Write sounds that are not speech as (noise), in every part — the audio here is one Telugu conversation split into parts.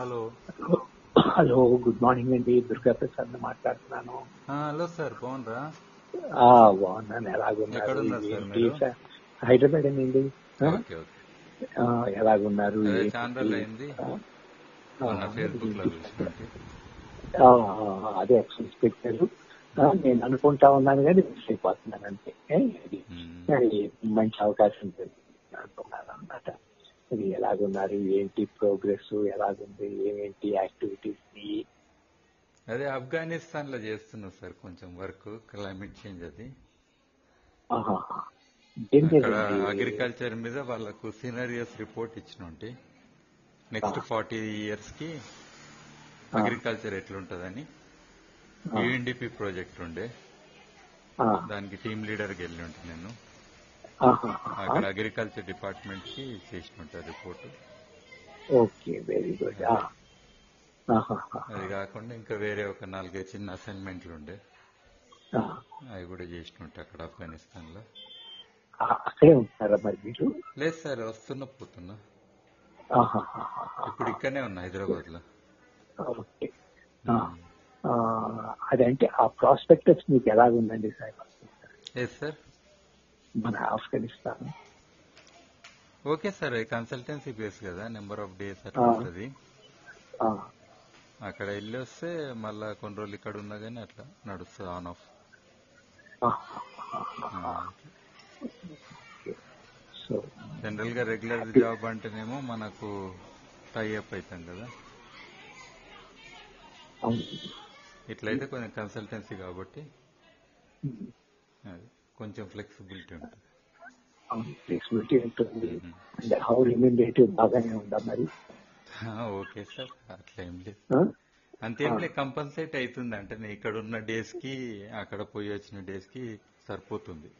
హలో. హలో గుడ్ మార్నింగ్ అండి. దుర్గా ప్రసాద్ మాట్లాడుతున్నాను. హలో సార్ బాగున్నారా? ఆ, బాగున్నాను. ఎలాగున్నారు? హైదరాబాద్ అండి? ఎలాగున్నారు? అదే ఎక్సెస్ పెట్టారు నేను అనుకుంటా ఉన్నాను కానీ మిస్ అయిపోతున్నాను అంతే. అది మంచి అవకాశం అనుకున్నాను అన్నమాట. అది ఎలాగున్నారు? ఏంటి ప్రోగ్రెస్? ఎలాగుంది? ఏమేంటి యాక్టివిటీస్? అదే ఆఫ్ఘనిస్తాన్లో చేస్తున్నా సార్ కొంచెం వర్క్ క్లైమేట్ చేంజ్ అది. అగ్రికల్చర్ మీద వాళ్ళకు సినరియస్ రిపోర్ట్ ఇచ్చినట్టు నెక్స్ట్. ఫార్టీ ఇయర్స్కి అగ్రికల్చర్ ఎట్లుంటదని. యుఎన్డిపి ప్రాజెక్ట్ ఉండే. దానికి టీమ్ లీడర్కి వెళ్ళి ఉంటే నేను. అక్కడ అగ్రికల్చర్ డిపార్ట్మెంట్కి చేసినట్టు రిపోర్ట్. Okay very good. అది. కాకుండా ఇంకా వేరే ఒక నాలుగైదు చిన్న అసైన్మెంట్లు ఉండే. అవి కూడా చేసినట్టు అక్కడ ఆఫ్ఘనిస్తాన్లో అక్కడే ఉంటారా మరి మీరు? లేదు సార్ వస్తున్నా పోతున్నా. ఇప్పుడు ఇక్కడనే ఉన్నా హైదరాబాద్లో ఓకే అదంటే ఆ ప్రాస్పెక్టస్ మీకు ఎలాగుందండి సార్? ఎస్ సార్ మన Afghanistan okay sir consultancy base కదా నెంబర్ ఆఫ్ డేస్ అట్లా. ఉంటుంది. అక్కడ వెళ్ళి వస్తే మళ్ళా కొన్ని రోజులు ఇక్కడ ఉన్నా కానీ అట్లా నడుస్తుంది ఆన్ ఆఫ్ జనరల్గా రెగ్యులర్ జాబ్ అంటేనేమో మనకు టై అప్ అవుతాం కదా. ఇట్లయితే కొంచెం కన్సల్టెన్సీ కాబట్టి. అది. కొంచెం ఫ్లెక్సిబిలిటీ ఉంటుంది. ఫ్లెక్సిబిలిటీ ఉంటుంది. అంటే హౌ రిమ్యూనరేటివ్ బాగానే ఉందా మరి? ఓకే సార్ అట్లా ఏం లేదు? అంతేం లేదు కంపల్సేట్ అవుతుంది అంటే నేను ఇక్కడ ఉన్న డేస్కి అక్కడ పోయి వచ్చిన డేస్కి సరిపోతుంది.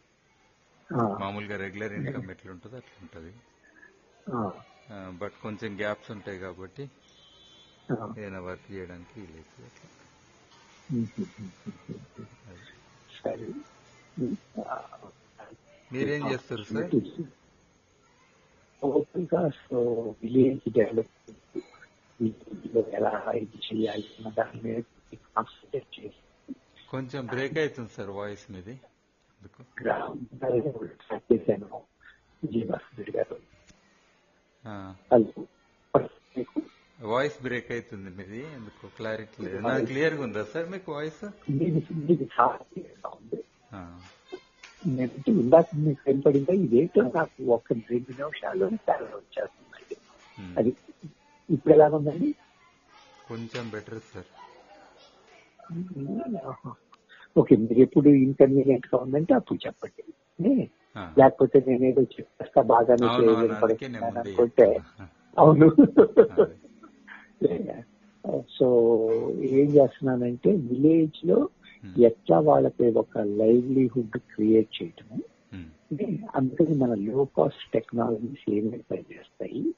మామూలుగా రెగ్యులర్ ఇన్కమ్ ఎట్లుంటుందో అట్లా ఉంటుంది బట్ కొంచెం గ్యాప్స్ ఉంటాయి కాబట్టి. ఏదైనా వర్క్ చేయడానికి వీలేదు అట్లా. మీరేం చేస్తారు sir? Open cast village development ఎలా ఇది చేయాలి దాని మీద కాన్సన్ట్రేట్ చేసి కొంచెం బ్రేక్ అవుతుంది సార్ వాయిస్ మీది. చేశాను విజయభాస్కర్ గారు వాయిస్ బ్రేక్ అవుతుంది మీది. ఎందుకు క్లారిటీ లేదు. నాకు క్లియర్గా ఉందా సార్ మీకు వాయిస్? నేను ఇందాక మీకు వినపడిందా ఇదేంటో నాకు ఒక రెండు నిమిషాల్లోనే చాలా వచ్చేస్తుంది ఉమ్. అది ఇప్పుడు ఎలా ఉందండి కొంచెం బెటర్ సార్ ఆహా. ఓకే మీరు ఎప్పుడు ఇన్కన్వీనియంట్గా ఉందంటే అప్పుడు చెప్పండి. లేకపోతే నేనేదో చెప్పేస్తా బాగానే అనుకుంటే. (laughs) అవును. సో (laughs) ఏం చేస్తున్నానంటే విలేజ్లో Hmm. ఎట్లా వాళ్ళకి ఒక లైవ్లీహుడ్ క్రియేట్ చేయటము? అంటే అందుకని మన లో కాస్ట్ టెక్నాలజీస్ ఏమేమి పనిచేస్తాయి?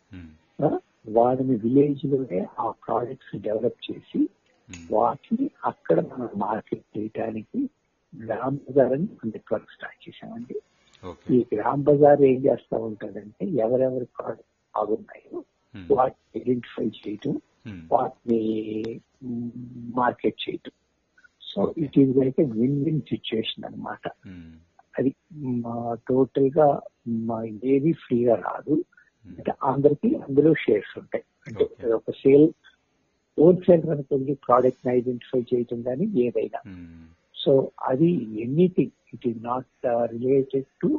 ఆ, వాటిని విలేజ్లోనే ఆ ప్రాజెక్ట్స్ డెవలప్ చేసి. వాటిని అక్కడ మనం మార్కెట్ చేయడానికి గ్రామ్ బజార్ అని మన నెట్వర్క్ స్టార్ట్ చేశామండి. ఓకే ఈ గ్రామ్ బజార్ ఏం చేస్తా ఉంటుందంటే ఎవరెవరి ప్రోడక్ట్ బాగున్నాయో వాటిని ఐడెంటిఫై చేయటం వాటిని మార్కెట్ చేయటం. So it is like a win win situation అనమాట ఉమ్, అది టోటల్గా మా ఏది ఫ్రీగా రాదు. ఉమ్. అంటే అందరికి అందులో షేర్స్ ఉంటాయి. అంటే. ఒక సేల్ హోల్సేల్ అనుకోండి ప్రోడక్ట్ ఐడెంటిఫై చేయటం కానీ ఏదైనా. ఉమ్, సో అది anything. It is not related to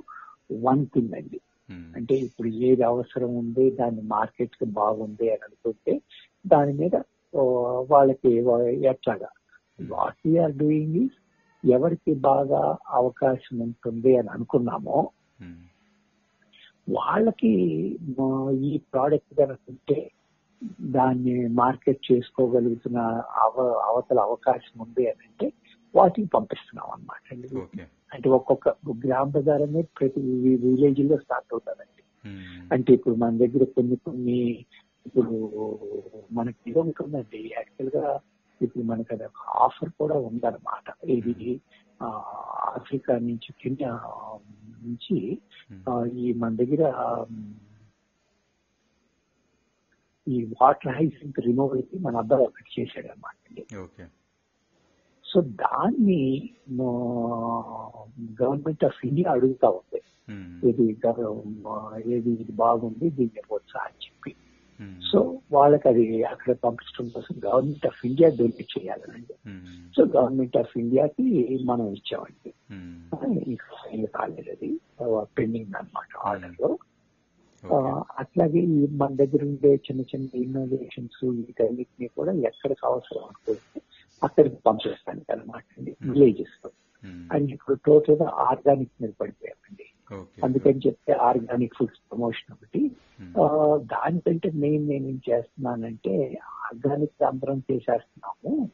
one thing అండి. అంటే ఇప్పుడు ఏది అవసరం ఉంది దాన్ని మార్కెట్కి బాగుంది అని అనుకుంటే దాని మీద వాళ్ళకి ఎట్లాగా వాట్ వీఆర్ డూయింగ్ ఈస్ ఎవరికి బాగా అవకాశం ఉంటుంది అని అనుకున్నామో ఉమ్, వాళ్ళకి ఈ ప్రోడక్ట్ కనుక ఉంటే దాన్ని మార్కెట్ చేసుకోగలుగుతున్న అవ అవతల అవకాశం ఉంది అని అంటే వాటికి పంపిస్తున్నాం అనమాట ఓకే అంటే ఒక్కొక్క గ్రామ బజార్ అనేది ప్రతి విలేజ్లో స్టార్ట్ అవుతుందండి. ఉమ్, అంటే ఇప్పుడు మన దగ్గర కొన్ని కొన్ని ఇప్పుడు మనకి ఇది ఒకటి ఉందండి. యాక్చువల్గా ఇప్పుడు మనకి అది ఒక ఆఫర్ కూడా ఉందన్నమాట. ఇది ఆఫ్రికా నుంచి కెన్యా నుంచి ఈ మన దగ్గర ఈ వాటర్ హైసింక్ రిమూవల్కి మన అబ్బాయి ఒకటి చేశాడు అనమాట అండి సో దాన్ని గవర్నమెంట్ ఆఫ్ ఇండియా అడుగుతా ఉంది. ఇది ఏది ఇది బాగుంది దీన్ని ఇవ్వచ్చా అని చెప్పి. సో వాళ్ళకి అది అక్కడ పంపించడం కోసం గవర్నమెంట్ ఆఫ్ ఇండియా డొనేట్ చేయాలండి సో గవర్నమెంట్ ఆఫ్ ఇండియాకి మనం ఇచ్చామండి. ఇంకా ఫైల్ కాలేదు అది పెండింగ్ అనమాట ఆర్డర్లో అట్లాగే ఈ మన దగ్గర ఉండే చిన్న చిన్న ఇన్నోవేషన్స్ వీటన్నిటిని కూడా ఎక్కడికి అవసరం అనుకుంటే అక్కడికి పంపిస్తానికి అనమాట అండి విలేజెస్లో. అండ్ ఇప్పుడు టోటల్గా ఆర్గానిక్ మీద పడిపోయామండి. అందుకని చెప్తే ఆర్గానిక్ ఫుడ్స్ ప్రమోషన్ ఒకటి. ఆ, దానికంటే మెయిన్ నేను ఏం చేస్తున్నానంటే ఆర్గానిక్ అందరం చేసేస్తున్నాము.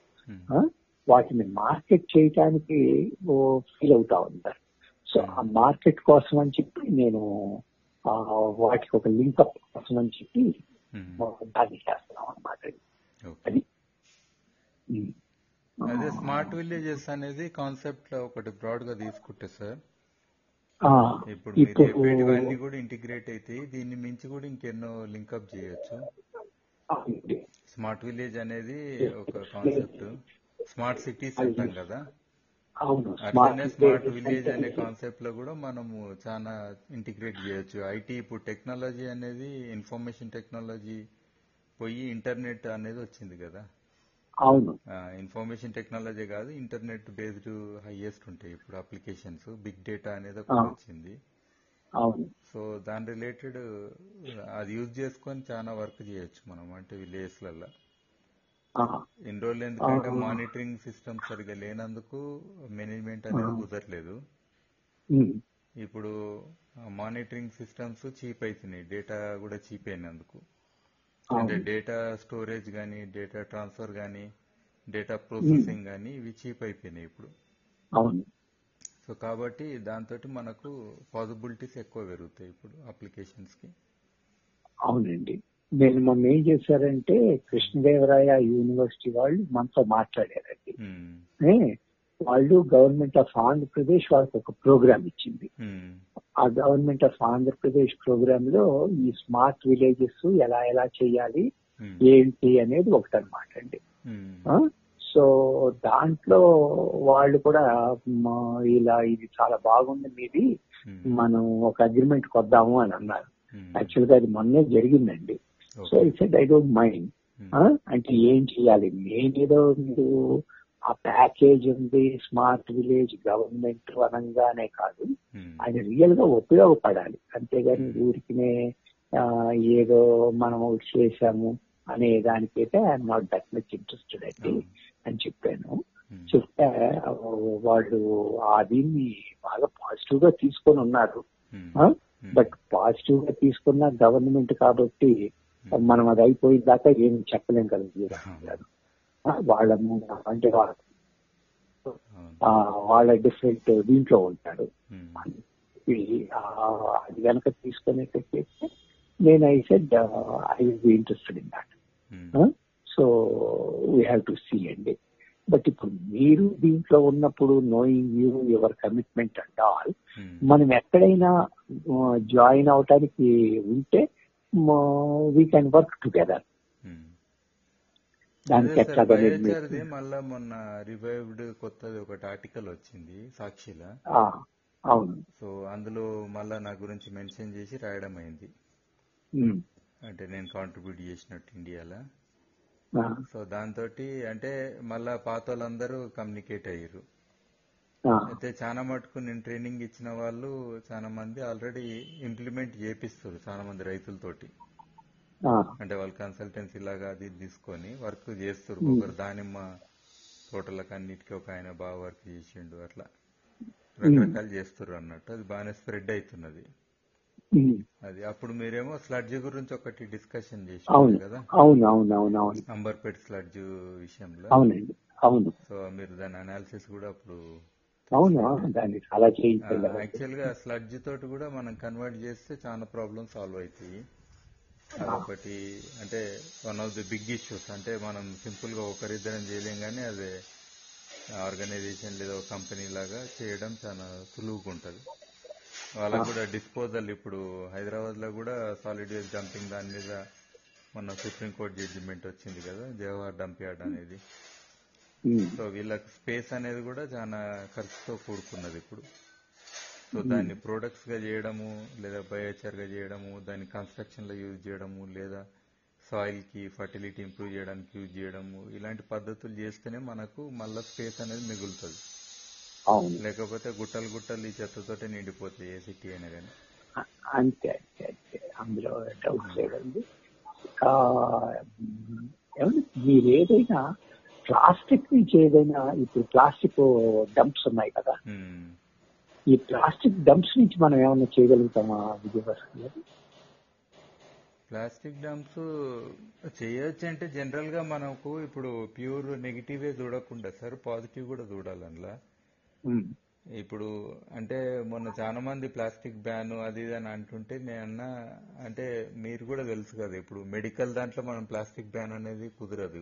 ఆ, వాటిని మార్కెట్ చేయడానికి ఫీల్ అవుతా ఉంటారు సో ఆ మార్కెట్ కోసం అని చెప్పి నేను వాటికి ఒక లింకప్ కోసం అని చెప్పి దాన్ని చేస్తున్నాం అనమాట అది. అదే స్మార్ట్ విలేజెస్ అనేది కాన్సెప్ట్లో ఒకటి బ్రాడ్గా తీసుకుంటే సార్ ఇప్పుడు మీరు చెప్పేటివన్నీ కూడా ఇంటిగ్రేట్ అయితే దీన్ని మించి కూడా ఇంకెన్నో లింకప్ చేయొచ్చు. స్మార్ట్ విలేజ్ అనేది ఒక కాన్సెప్ట్ స్మార్ట్ సిటీస్ అంటాం కదా. అట్లనే స్మార్ట్ విలేజ్ అనే కాన్సెప్ట్లో కూడా మనము చాలా ఇంటిగ్రేట్ చేయొచ్చు. ఐటీ ఇప్పుడు టెక్నాలజీ అనేది ఇన్ఫర్మేషన్ టెక్నాలజీ పోయి ఇంటర్నెట్ అనేది వచ్చింది కదా. అవును. ఇన్ఫర్మేషన్ టెక్నాలజీ కాదు ఇంటర్నెట్ బేస్డ్ హైయెస్ట్ ఉంటాయి ఇప్పుడు అప్లికేషన్స్. బిగ్ డేటా అనేది ఒకటి. వచ్చింది. అవును. సో దాని రిలేటెడ్ అది యూజ్ చేసుకొని చాలా వర్క్ చేయొచ్చు మనం అంటే విలేజ్లలో ఇన్ని రోజులు ఎందుకంటే. మానిటరింగ్ సిస్టమ్ సరిగా లేనందుకు మేనేజ్మెంట్ అనేది. కుదరలేదు. ఇప్పుడు మానిటరింగ్ సిస్టమ్స్ చీప్ అవుతున్నాయి డేటా కూడా చీప్ అయినందుకు. అంటే డేటా స్టోరేజ్ కానీ డేటా ట్రాన్స్ఫర్ కానీ డేటా ప్రాసెసింగ్ కానీ ఇవి చీప్ అయిపోయినాయి ఇప్పుడు. అవును. సో కాబట్టి దాంతో మనకు పాసిబిలిటీస్ ఎక్కువ పెరుగుతాయి ఇప్పుడు అప్లికేషన్స్కి అవునండి. నేను మొన్న ఏం చేశారంటే కృష్ణదేవరాయ యూనివర్సిటీ వాళ్ళు మనతో మాట్లాడారండి. వాళ్ళు గవర్నమెంట్ ఆఫ్ ఆంధ్రప్రదేశ్ వాళ్ళకి ఒక ప్రోగ్రామ్ ఇచ్చింది. ఆ గవర్నమెంట్ ఆఫ్ ఆంధ్రప్రదేశ్ ప్రోగ్రామ్లో ఈ స్మార్ట్ విలేజెస్ ఎలా ఎలా చేయాలి ఉమ్, ఏంటి అనేది ఒకటి అనమాట అండి ఆ? సో దాంట్లో వాళ్ళు కూడా ఇలా ఇది చాలా బాగుంది మీది ఉమ్, మనం ఒక అగ్రిమెంట్ కొద్దాము అని అన్నారు. యాక్చువల్గా అది మొన్నే జరిగిందండి. So. It's I don't mind అంటే ఏం చేయాలి? నేనేదో మీరు ఆ ప్యాకేజ్ ఉంది స్మార్ట్ విలేజ్ గవర్నమెంట్ అనంగానే కాదు. అది రియల్గా ఉపయోగపడాలి. అంతేగాని ఊరికినే ఏదో మనం చేశాము అనే దానికైతే I'm not that much interested అండి. అని చెప్పాను. చెప్తే వాళ్ళు ఆ దీన్ని బాగా పాజిటివ్గా తీసుకొని ఉన్నారు. బట్ పాజిటివ్గా తీసుకున్న గవర్నమెంట్ కాబట్టి మనం అది అయిపోయిన దాకా ఏం చెప్పలేం కదా. వాళ్ళ అంటే వాళ్ళ వాళ్ళ డిఫరెంట్ దీంట్లో ఉంటాడు అది కనుక తీసుకునేటట్లయితే నేను I said I will be interested in that so we have to see అండి బట్ ఇప్పుడు మీరు దీంట్లో ఉన్నప్పుడు knowing you your commitment and all మనం ఎక్కడైనా జాయిన్ అవటానికి ఉంటే వీ కెన్ వర్క్ టుగెదర్ ఎట్లాగా బయోచార్ది మళ్ళా మొన్న రివైవ్డ్ కొత్తది ఒకటి ఆర్టికల్ వచ్చింది సాక్షిలా. అవును. సో అందులో మళ్ళా నా గురించి మెన్షన్ చేసి రాయడం అయింది. అంటే నేను కాంట్రిబ్యూట్ చేసినట్టు ఇండియాలో సో దాంతో అంటే మళ్ళా పాత వాళ్ళందరూ కమ్యూనికేట్ అయ్యారు అయితే చాలా మటుకు నేను ట్రైనింగ్ ఇచ్చిన వాళ్ళు చాలా మంది ఆల్రెడీ ఇంప్లిమెంట్ చేపిస్తారు చాలా మంది రైతులతోటి. అంటే వాళ్ళు కన్సల్టెన్సీ లాగా అది తీసుకొని వర్క్ చేస్తారు. ఒకరు దానిమ్మ తోటలకు అన్నిటికీ ఒక ఆయన బాగా వర్క్ చేసిండు అట్లా. రకరకాలు చేస్తారు అన్నట్టు. అది బాగానే స్ప్రెడ్ అవుతున్నది అది అప్పుడు మీరేమో స్లడ్జ్ గురించి ఒకటి డిస్కషన్ చేసిండు కదా? అవును అవును అవును అవును. అంబర్పేట్ స్లడ్జ్ విషయంలో. అవునండి అవును. సో మీరు దాని అనాలిసిస్ కూడా అప్పుడు అవును దాన్ని చాలా చేయించాలి కదా. యాక్చువల్గా స్లడ్జ్ తోటి కూడా మనం కన్వర్ట్ చేస్తే చాలా ప్రాబ్లమ్స్ సాల్వ్ అవుతాయి. అదొకటి అంటే one of the big issues అంటే మనం సింపుల్గా ఒకరిద్దరం చేయలేం కానీ అదే ఆర్గనైజేషన్ లేదా ఒక కంపెనీ లాగా చేయడం చాలా సులువుగా ఉంటది. వాళ్ళకు కూడా డిస్పోజల్ ఇప్పుడు హైదరాబాద్లో కూడా సాలిడ్ వేస్ట్ డంపింగ్ దాని మీద మొన్న సుప్రీంకోర్టు జడ్జిమెంట్ వచ్చింది కదా జవహర్ డంప్ యార్డ్ అనేది. సో వీళ్ళకి స్పేస్ అనేది కూడా చాలా ఖర్చుతో కూడుకున్నది ఇప్పుడు. సో దాన్ని ప్రొడక్ట్స్గా చేయడము లేదా బయోచర్గా చేయడము దాన్ని కన్స్ట్రక్షన్లో యూజ్ చేయడము లేదా సాయిల్కి ఫర్టిలిటీ ఇంప్రూవ్ చేయడానికి యూజ్ చేయడము ఇలాంటి పద్ధతులు చేస్తేనే మనకు మళ్ళా స్పేస్ అనేది మిగులుతుంది. లేకపోతే గుట్టలు గుట్టలు ఈ చెత్తతోటే నిండిపోతాయి ఏ సిటీ అయినా కానీ అంతే అంతే అంతే. అందులో డౌట్ లేదండి. మ్, ఏమండి? మీరు ఏదైనా ప్లాస్టిక్ నుంచి ఏదైనా ఇప్పుడు ప్లాస్టిక్ డంప్స్ ఉన్నాయి కదా. ఉమ్. ఈ ప్లాస్టిక్ డంప్స్ నుంచి మనం ఏమైనా చేయగలుగుతామా విజయభాస్కర్ గారు? ప్లాస్టిక్ డంప్స్ చేయొచ్చు అంటే జనరల్గా మనకు ఇప్పుడు ప్యూర్ నెగిటివే చూడకుండా సార్ పాజిటివ్ కూడా చూడాలి అందులో ఇప్పుడు అంటే మొన్న చాలా మంది ప్లాస్టిక్ బ్యాన్ అది ఇది అని అంటుంటే నేను అంటే మీరు కూడా తెలుసు కదా ఇప్పుడు మెడికల్ దాంట్లో మనం ప్లాస్టిక్ బ్యాన్ అనేది కుదరదు.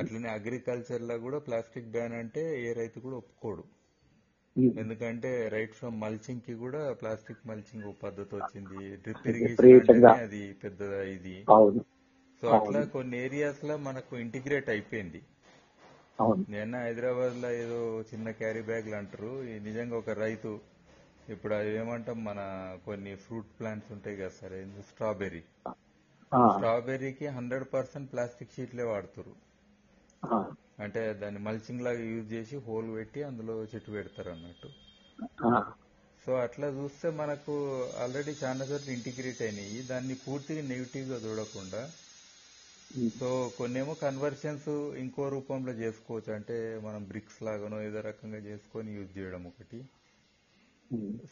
అట్లనే అగ్రికల్చర్లో కూడా ప్లాస్టిక్ బ్యాన్ అంటే ఏ రైతు కూడా ఒప్పుకోడు. ఎందుకంటే రైట్ ఫ్రమ్ మల్చింగ్కి కూడా ప్లాస్టిక్ మల్చింగ్ ఒక పద్ధతి వచ్చింది. డ్రిప్. ఇరిగేషన్ అది పెద్ద ఇది. సో అట్లా కొన్ని ఏరియాస్లో మనకు ఇంటిగ్రేట్ అయిపోయింది. నిన్న హైదరాబాద్లో ఏదో చిన్న క్యారీ బ్యాగ్లు అంటారు. నిజంగా ఒక రైతు ఇప్పుడు అది ఏమంటాం మన కొన్ని ఫ్రూట్ ప్లాంట్స్ ఉంటాయి కదా సార్ స్ట్రాబెర్రీ స్ట్రాబెర్రీకి హండ్రెడ్ పర్సెంట్ ప్లాస్టిక్ షీట్లే వాడుతారు అంటే దాన్ని మల్చింగ్ లాగా యూజ్ చేసి హోల్ పెట్టి అందులో చెట్టు పెడతారు అన్నట్టు. సో అట్లా చూస్తే మనకు ఆల్రెడీ చాలా చోట్ల ఇంటిగ్రేట్ అయినాయి. దాన్ని పూర్తిగా నెగిటివ్గా చూడకుండా. సో కొన్నేమో కన్వర్షన్స్ ఇంకో రూపంలో చేసుకోవచ్చు. అంటే మనం బ్రిక్స్ లాగానో ఏదో రకంగా చేసుకొని యూజ్ చేయడం ఒకటి.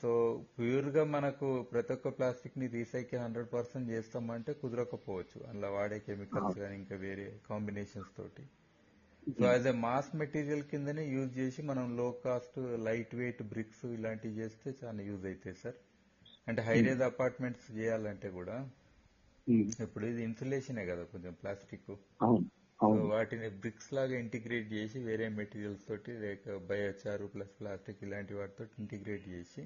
సో ప్యూర్గా మనకు ప్రతి ఒక్క ప్లాస్టిక్ని రీసైకిల్ హండ్రెడ్ పర్సెంట్ చేస్తామంటే కుదరకపోవచ్చు. అందులో వాడే కెమికల్స్ కానీ ఇంకా వేరే కాంబినేషన్స్ తోటి. So as a mass material కిందనే యూజ్ చేసి మనం లో కాస్ట్ లైట్ వెయిట్ బ్రిక్స్ ఇలాంటివి చేస్తే చాలా యూజ్ అవుతాయి సార్ అంటే హైరేజ్ అపార్ట్మెంట్స్ చేయాలంటే కూడా ఉమ్, ఇప్పుడు ఇది ఇన్సులేషనే కదా కొంచెం ప్లాస్టిక్. వాటిని బ్రిక్స్ లాగా ఇంటిగ్రేట్ చేసి వేరే మెటీరియల్స్ తోటి లైక్ బయోచారు ప్లస్ ప్లాస్టిక్ ఇలాంటి వాటితో ఇంటిగ్రేట్ చేసి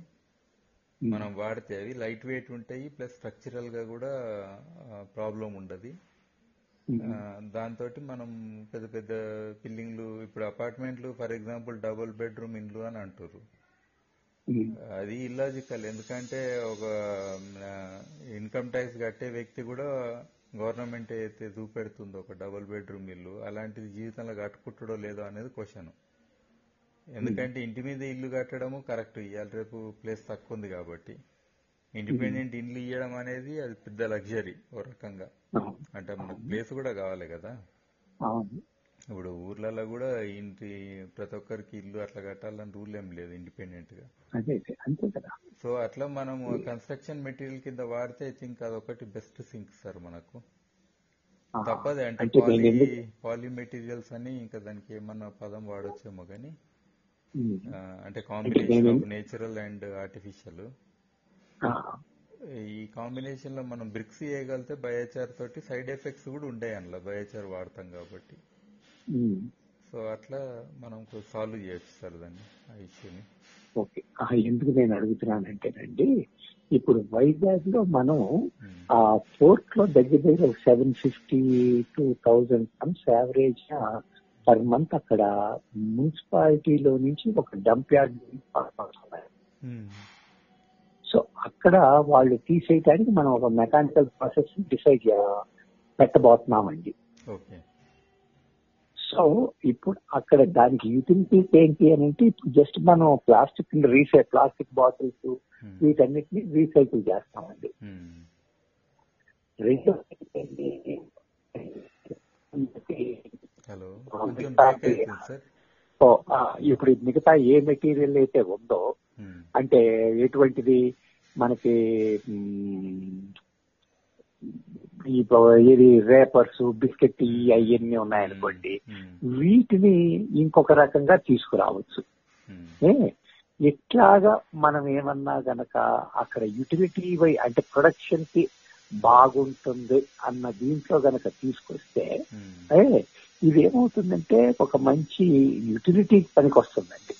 ఉమ్, మనం వాడితే అవి లైట్ వెయిట్ ఉంటాయి ప్లస్ స్ట్రక్చరల్గా కూడా ప్రాబ్లం ఉండదు. దాంతో మనం పెద్ద పెద్ద బిల్డింగ్లు ఇప్పుడు అపార్ట్మెంట్లు ఫర్ ఎగ్జాంపుల్ డబుల్ బెడ్రూమ్ ఇండ్లు అని అంటారు అది ఇల్లాజికల్ ఎందుకంటే ఒక ఇన్కమ్ ట్యాక్స్ కట్టే వ్యక్తి కూడా గవర్నమెంట్ అయితే చూపెడుతుందో ఒక డబుల్ బెడ్రూమ్ ఇల్లు అలాంటిది జీవితంలో కట్టుకుంటాడో లేదో అనేది క్వశ్చన్. ఎందుకంటే ఇంటి మీద ఇల్లు కట్టడము కరెక్ట్ ఇవాళ రేపు ప్లేస్ తక్కువ ఉంది కాబట్టి. ఇండిపెండెంట్ ఇల్లు ఇవ్వడం అనేది అది పెద్ద లగ్జరీ ఓ రకంగా. అంటే మనకు ప్లేస్ కూడా కావాలి కదా. ఇప్పుడు ఊర్లలో కూడా ఇంటి ప్రతి ఒక్కరికి ఇల్లు అట్లా కట్టాలని రూల్ ఏం లేదు ఇండిపెండెంట్గా. సో అట్లా మనం కన్స్ట్రక్షన్ మెటీరియల్ కింద వాడితే ఐ థింక్ అదొకటి బెస్ట్ సింక్ సార్ మనకు. తప్పదే అంటే పాలీ పాలీ మెటీరియల్స్ అని ఇంకా దానికి ఏమన్నా పదం వాడొచ్చేమో కానీ అంటే combination of natural and artificial ఈ కాంబినేషన్లో మనం బ్రిక్స్ చేయగలిగితే బయోచార్ తోటి సైడ్ ఎఫెక్ట్స్ కూడా ఉంటాయి అందులో బయోచార్ వాడతాం కాబట్టి. సో అట్లా మనం సాల్వ్ చేయొచ్చు సార్ దాన్ని ఆ ఇష్యూని. ఓకే. ఆ, ఎందుకు నేను అడుగుతున్నానంటేనండి ఇప్పుడు వైజాగ్లో మనం ఆ పోర్ట్లో దగ్గర దగ్గర seven fifty two thousand tons average per month అక్కడ మున్సిపాలిటీలో నుంచి ఒక డంప్ యార్డ్ వస్తున్నాయి సో అక్కడ వాళ్ళు తీసేయడానికి మనం ఒక మెకానికల్ ప్రాసెస్ డిసైడ్ పెట్టబోతున్నామండి. సో ఇప్పుడు అక్కడ దానికి యూటిలిటీస్ ఏంటి అని అంటే ఇప్పుడు జస్ట్ మనం ప్లాస్టిక్ రీసై ప్లాస్టిక్ బాటిల్స్ వీటన్నిటిని రీసైకిల్ చేస్తామండి. హలో సో, ఇప్పుడు మిగతా ఏ మెటీరియల్ అయితే ఉందో అంటే ఎటువంటిది మనకి ఇది రేపర్స్ బిస్కెట్ అవన్నీ ఉన్నాయనుకోండి వీటిని ఇంకొక రకంగా తీసుకురావచ్చు. ఎట్లాగా మనం ఏమన్నా గనక అక్కడ యూటిలిటీ వై అంటే ప్రొడక్షన్కి బాగుంటుంది అన్న దీంట్లో గనక తీసుకొస్తే ఏ ఇది ఏమవుతుందంటే ఒక మంచి యూటిలిటీ పనికి వస్తుందండి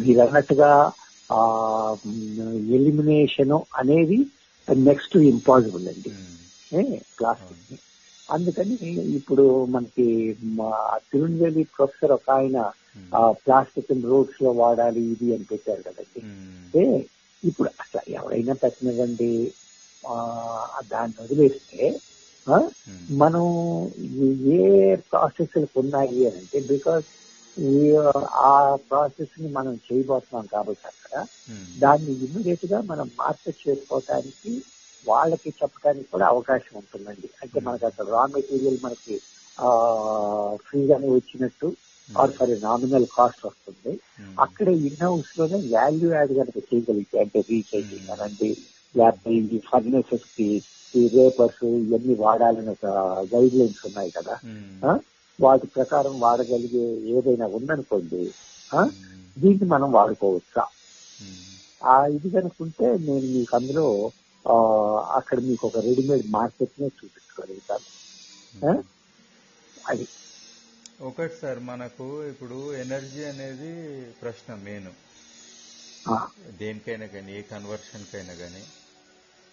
మీరు అన్నట్టుగా ఆ ఎలిమినేషన్ అనేది నెక్స్ట్ ఇంపాసిబుల్ అండి ప్లాస్టిక్ని. అందుకని ఇప్పుడు మనకి తిరునెల్వేలి ప్రొఫెసర్ ఒక ఆయన ప్లాస్టిక్ రోడ్స్లో వాడాలి ఇది అని పెట్టారు కదండి. అంటే ఇప్పుడు అట్లా ఎవరైనా పెట్టినవ్వండి దాన్ని వదిలేస్తే మనం ఏ ప్రాసెస్ ఉన్నాయి అని అంటే బికాస్ ఆ ప్రాసెస్ని మనం చేయబోతున్నాం కాబట్టి అక్కడ దాన్ని ఇమ్మీడియట్గా మనం మార్కెట్ చేసుకోవడానికి వాళ్ళకి చెప్పడానికి కూడా అవకాశం ఉంటుందండి. అంటే మనకు అక్కడ రా మెటీరియల్ మనకి ఫ్రీగానే వచ్చినట్టు ఆర్ సారీ నామినల్ కాస్ట్ వస్తుంది. అక్కడ ఇన్ హౌస్లోనే వాల్యూ యాడ్ కనుక చేయగలిగితే అంటే రీసైక్లింగ్ అనండి లేకపోతే ఈ ఫర్నేసెస్కి ఈ రేపర్స్ ఇవన్నీ వాడాలని ఒక గైడ్ లైన్స్ ఉన్నాయి కదా. వాటి ప్రకారం వాడగలిగే ఏదైనా ఉందనుకోండి దీన్ని మనం వాడుకోవచ్చా? ఆ ఇది కనుకుంటే నేను మీకు అందులో అక్కడ మీకు ఒక రెడీమేడ్ మార్కెట్ నే చూపించగలుగుతాను అది. ఒకటి సార్ మనకు ఇప్పుడు ఎనర్జీ అనేది ప్రశ్న మెయిన్. దేనికైనా కానీ ఏ కన్వర్షన్ కైనా కానీ.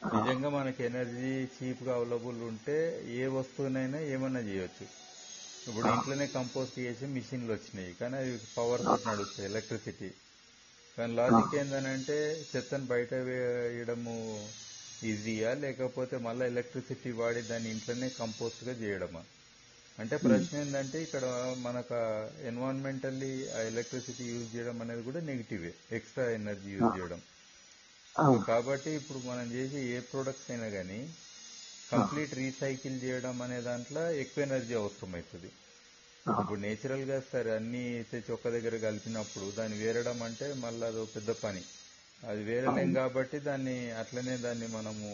నిజంగా మనకి ఎనర్జీ చీప్గా అవైలబుల్ ఉంటే ఏ వస్తువునైనా ఏమన్నా చేయొచ్చు. ఇప్పుడు ఇంట్లోనే కంపోస్ట్ చేసి మిషన్లు వచ్చినాయి. కానీ అవి పవర్ నడుస్తాయి ఎలక్ట్రిసిటీ. కానీ లాజిక్ ఏంటంటే చెత్తను బయట వేయడము ఈజీయా? లేకపోతే మళ్ళీ ఎలక్ట్రిసిటీ వాడి దాన్ని ఇంట్లోనే కంపోస్ట్గా చేయడమా? అంటే ప్రశ్న ఏంటంటే ఇక్కడ మనకు ఎన్వైరన్మెంటల్లీ ఆ ఎలక్ట్రిసిటీ యూజ్ చేయడం అనేది కూడా నెగిటివే. ఎక్స్ట్రా ఎనర్జీ యూజ్ చేయడం. కాబట్టి ఇప్పుడు మనం చేసే ఏ ప్రొడక్ట్స్ అయినా కానీ కంప్లీట్ రీసైకిల్ చేయడం అనే దాంట్లో ఎక్కువ ఎనర్జీ అవసరం అవుతుంది ఇప్పుడు నేచురల్గా సరే అన్ని తెచ్చి ఒక్క దగ్గర కలిపినప్పుడు దాన్ని వేరడం అంటే మళ్ళీ అదో పెద్ద పని. అది వేరలేం కాబట్టి దాన్ని అట్లనే దాన్ని మనము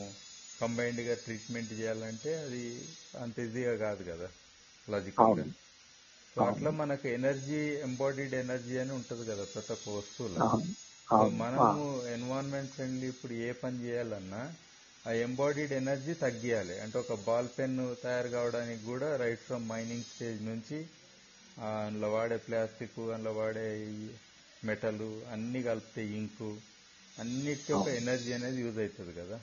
కంబైన్డ్గా ట్రీట్మెంట్ చేయాలంటే అది అంత ఈజీగా కాదు కదా లాజికల్గా. సో అట్లా మనకు ఎనర్జీ ఎంబాడీడ్ ఎనర్జీ అని ఉంటది కదా ప్రతి ఒక్క వస్తువులో. మనము ఎన్వైరన్మెంట్ ఫ్రెండ్లీ ఇప్పుడు ఏ పని చేయాలన్నా ఆ ఎంబాడీడ్ ఎనర్జీ తగ్గియాలి. అంటే ఒక బాల్ పెన్ తయారు కావడానికి కూడా రైట్ ఫ్రమ్ మైనింగ్ స్టేజ్ నుంచి అందులో వాడే ప్లాస్టిక్ అందులో వాడే మెటల్ అన్ని కలిపితే ఇంకు అన్నిటికీ ఒక ఎనర్జీ అనేది యూజ్ అవుతుంది కదా.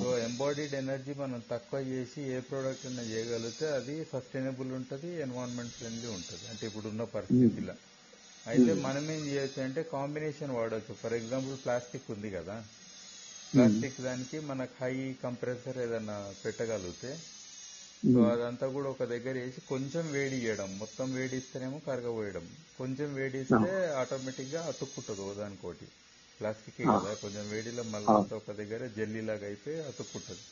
సో ఎంబాడీడ్ ఎనర్జీ మనం తక్కువ చేసి ఏ ప్రోడక్ట్ అయినా చేయగలిగితే అది సస్టైనబుల్ ఉంటుంది ఎన్వైరన్మెంట్ ఫ్రెండ్లీ ఉంటుంది. అంటే ఇప్పుడున్న పరిస్థితిలో. అయితే మనం ఏం చేయొచ్చు అంటే కాంబినేషన్ వాడచ్చు. ఫర్ ఎగ్జాంపుల్ ప్లాస్టిక్ ఉంది కదా. ప్లాస్టిక్ దానికి మనకు హై కంప్రెసర్ ఏదైనా పెట్టగలిగితే సో అదంతా కూడా ఒక దగ్గర వేసి కొంచెం వేడి చేయడం మొత్తం వేడి ఇస్తేనేమో కరగబోయడం. కొంచెం వేడి ఇస్తే ఆటోమేటిక్గా అతుక్కుంటుంది దానికోటి ప్లాస్టిక్ కదా. కొంచెం వేడిలో మళ్ళీ ఒక దగ్గర జల్లీ లాగా అయితే అతుక్కుంటుంది.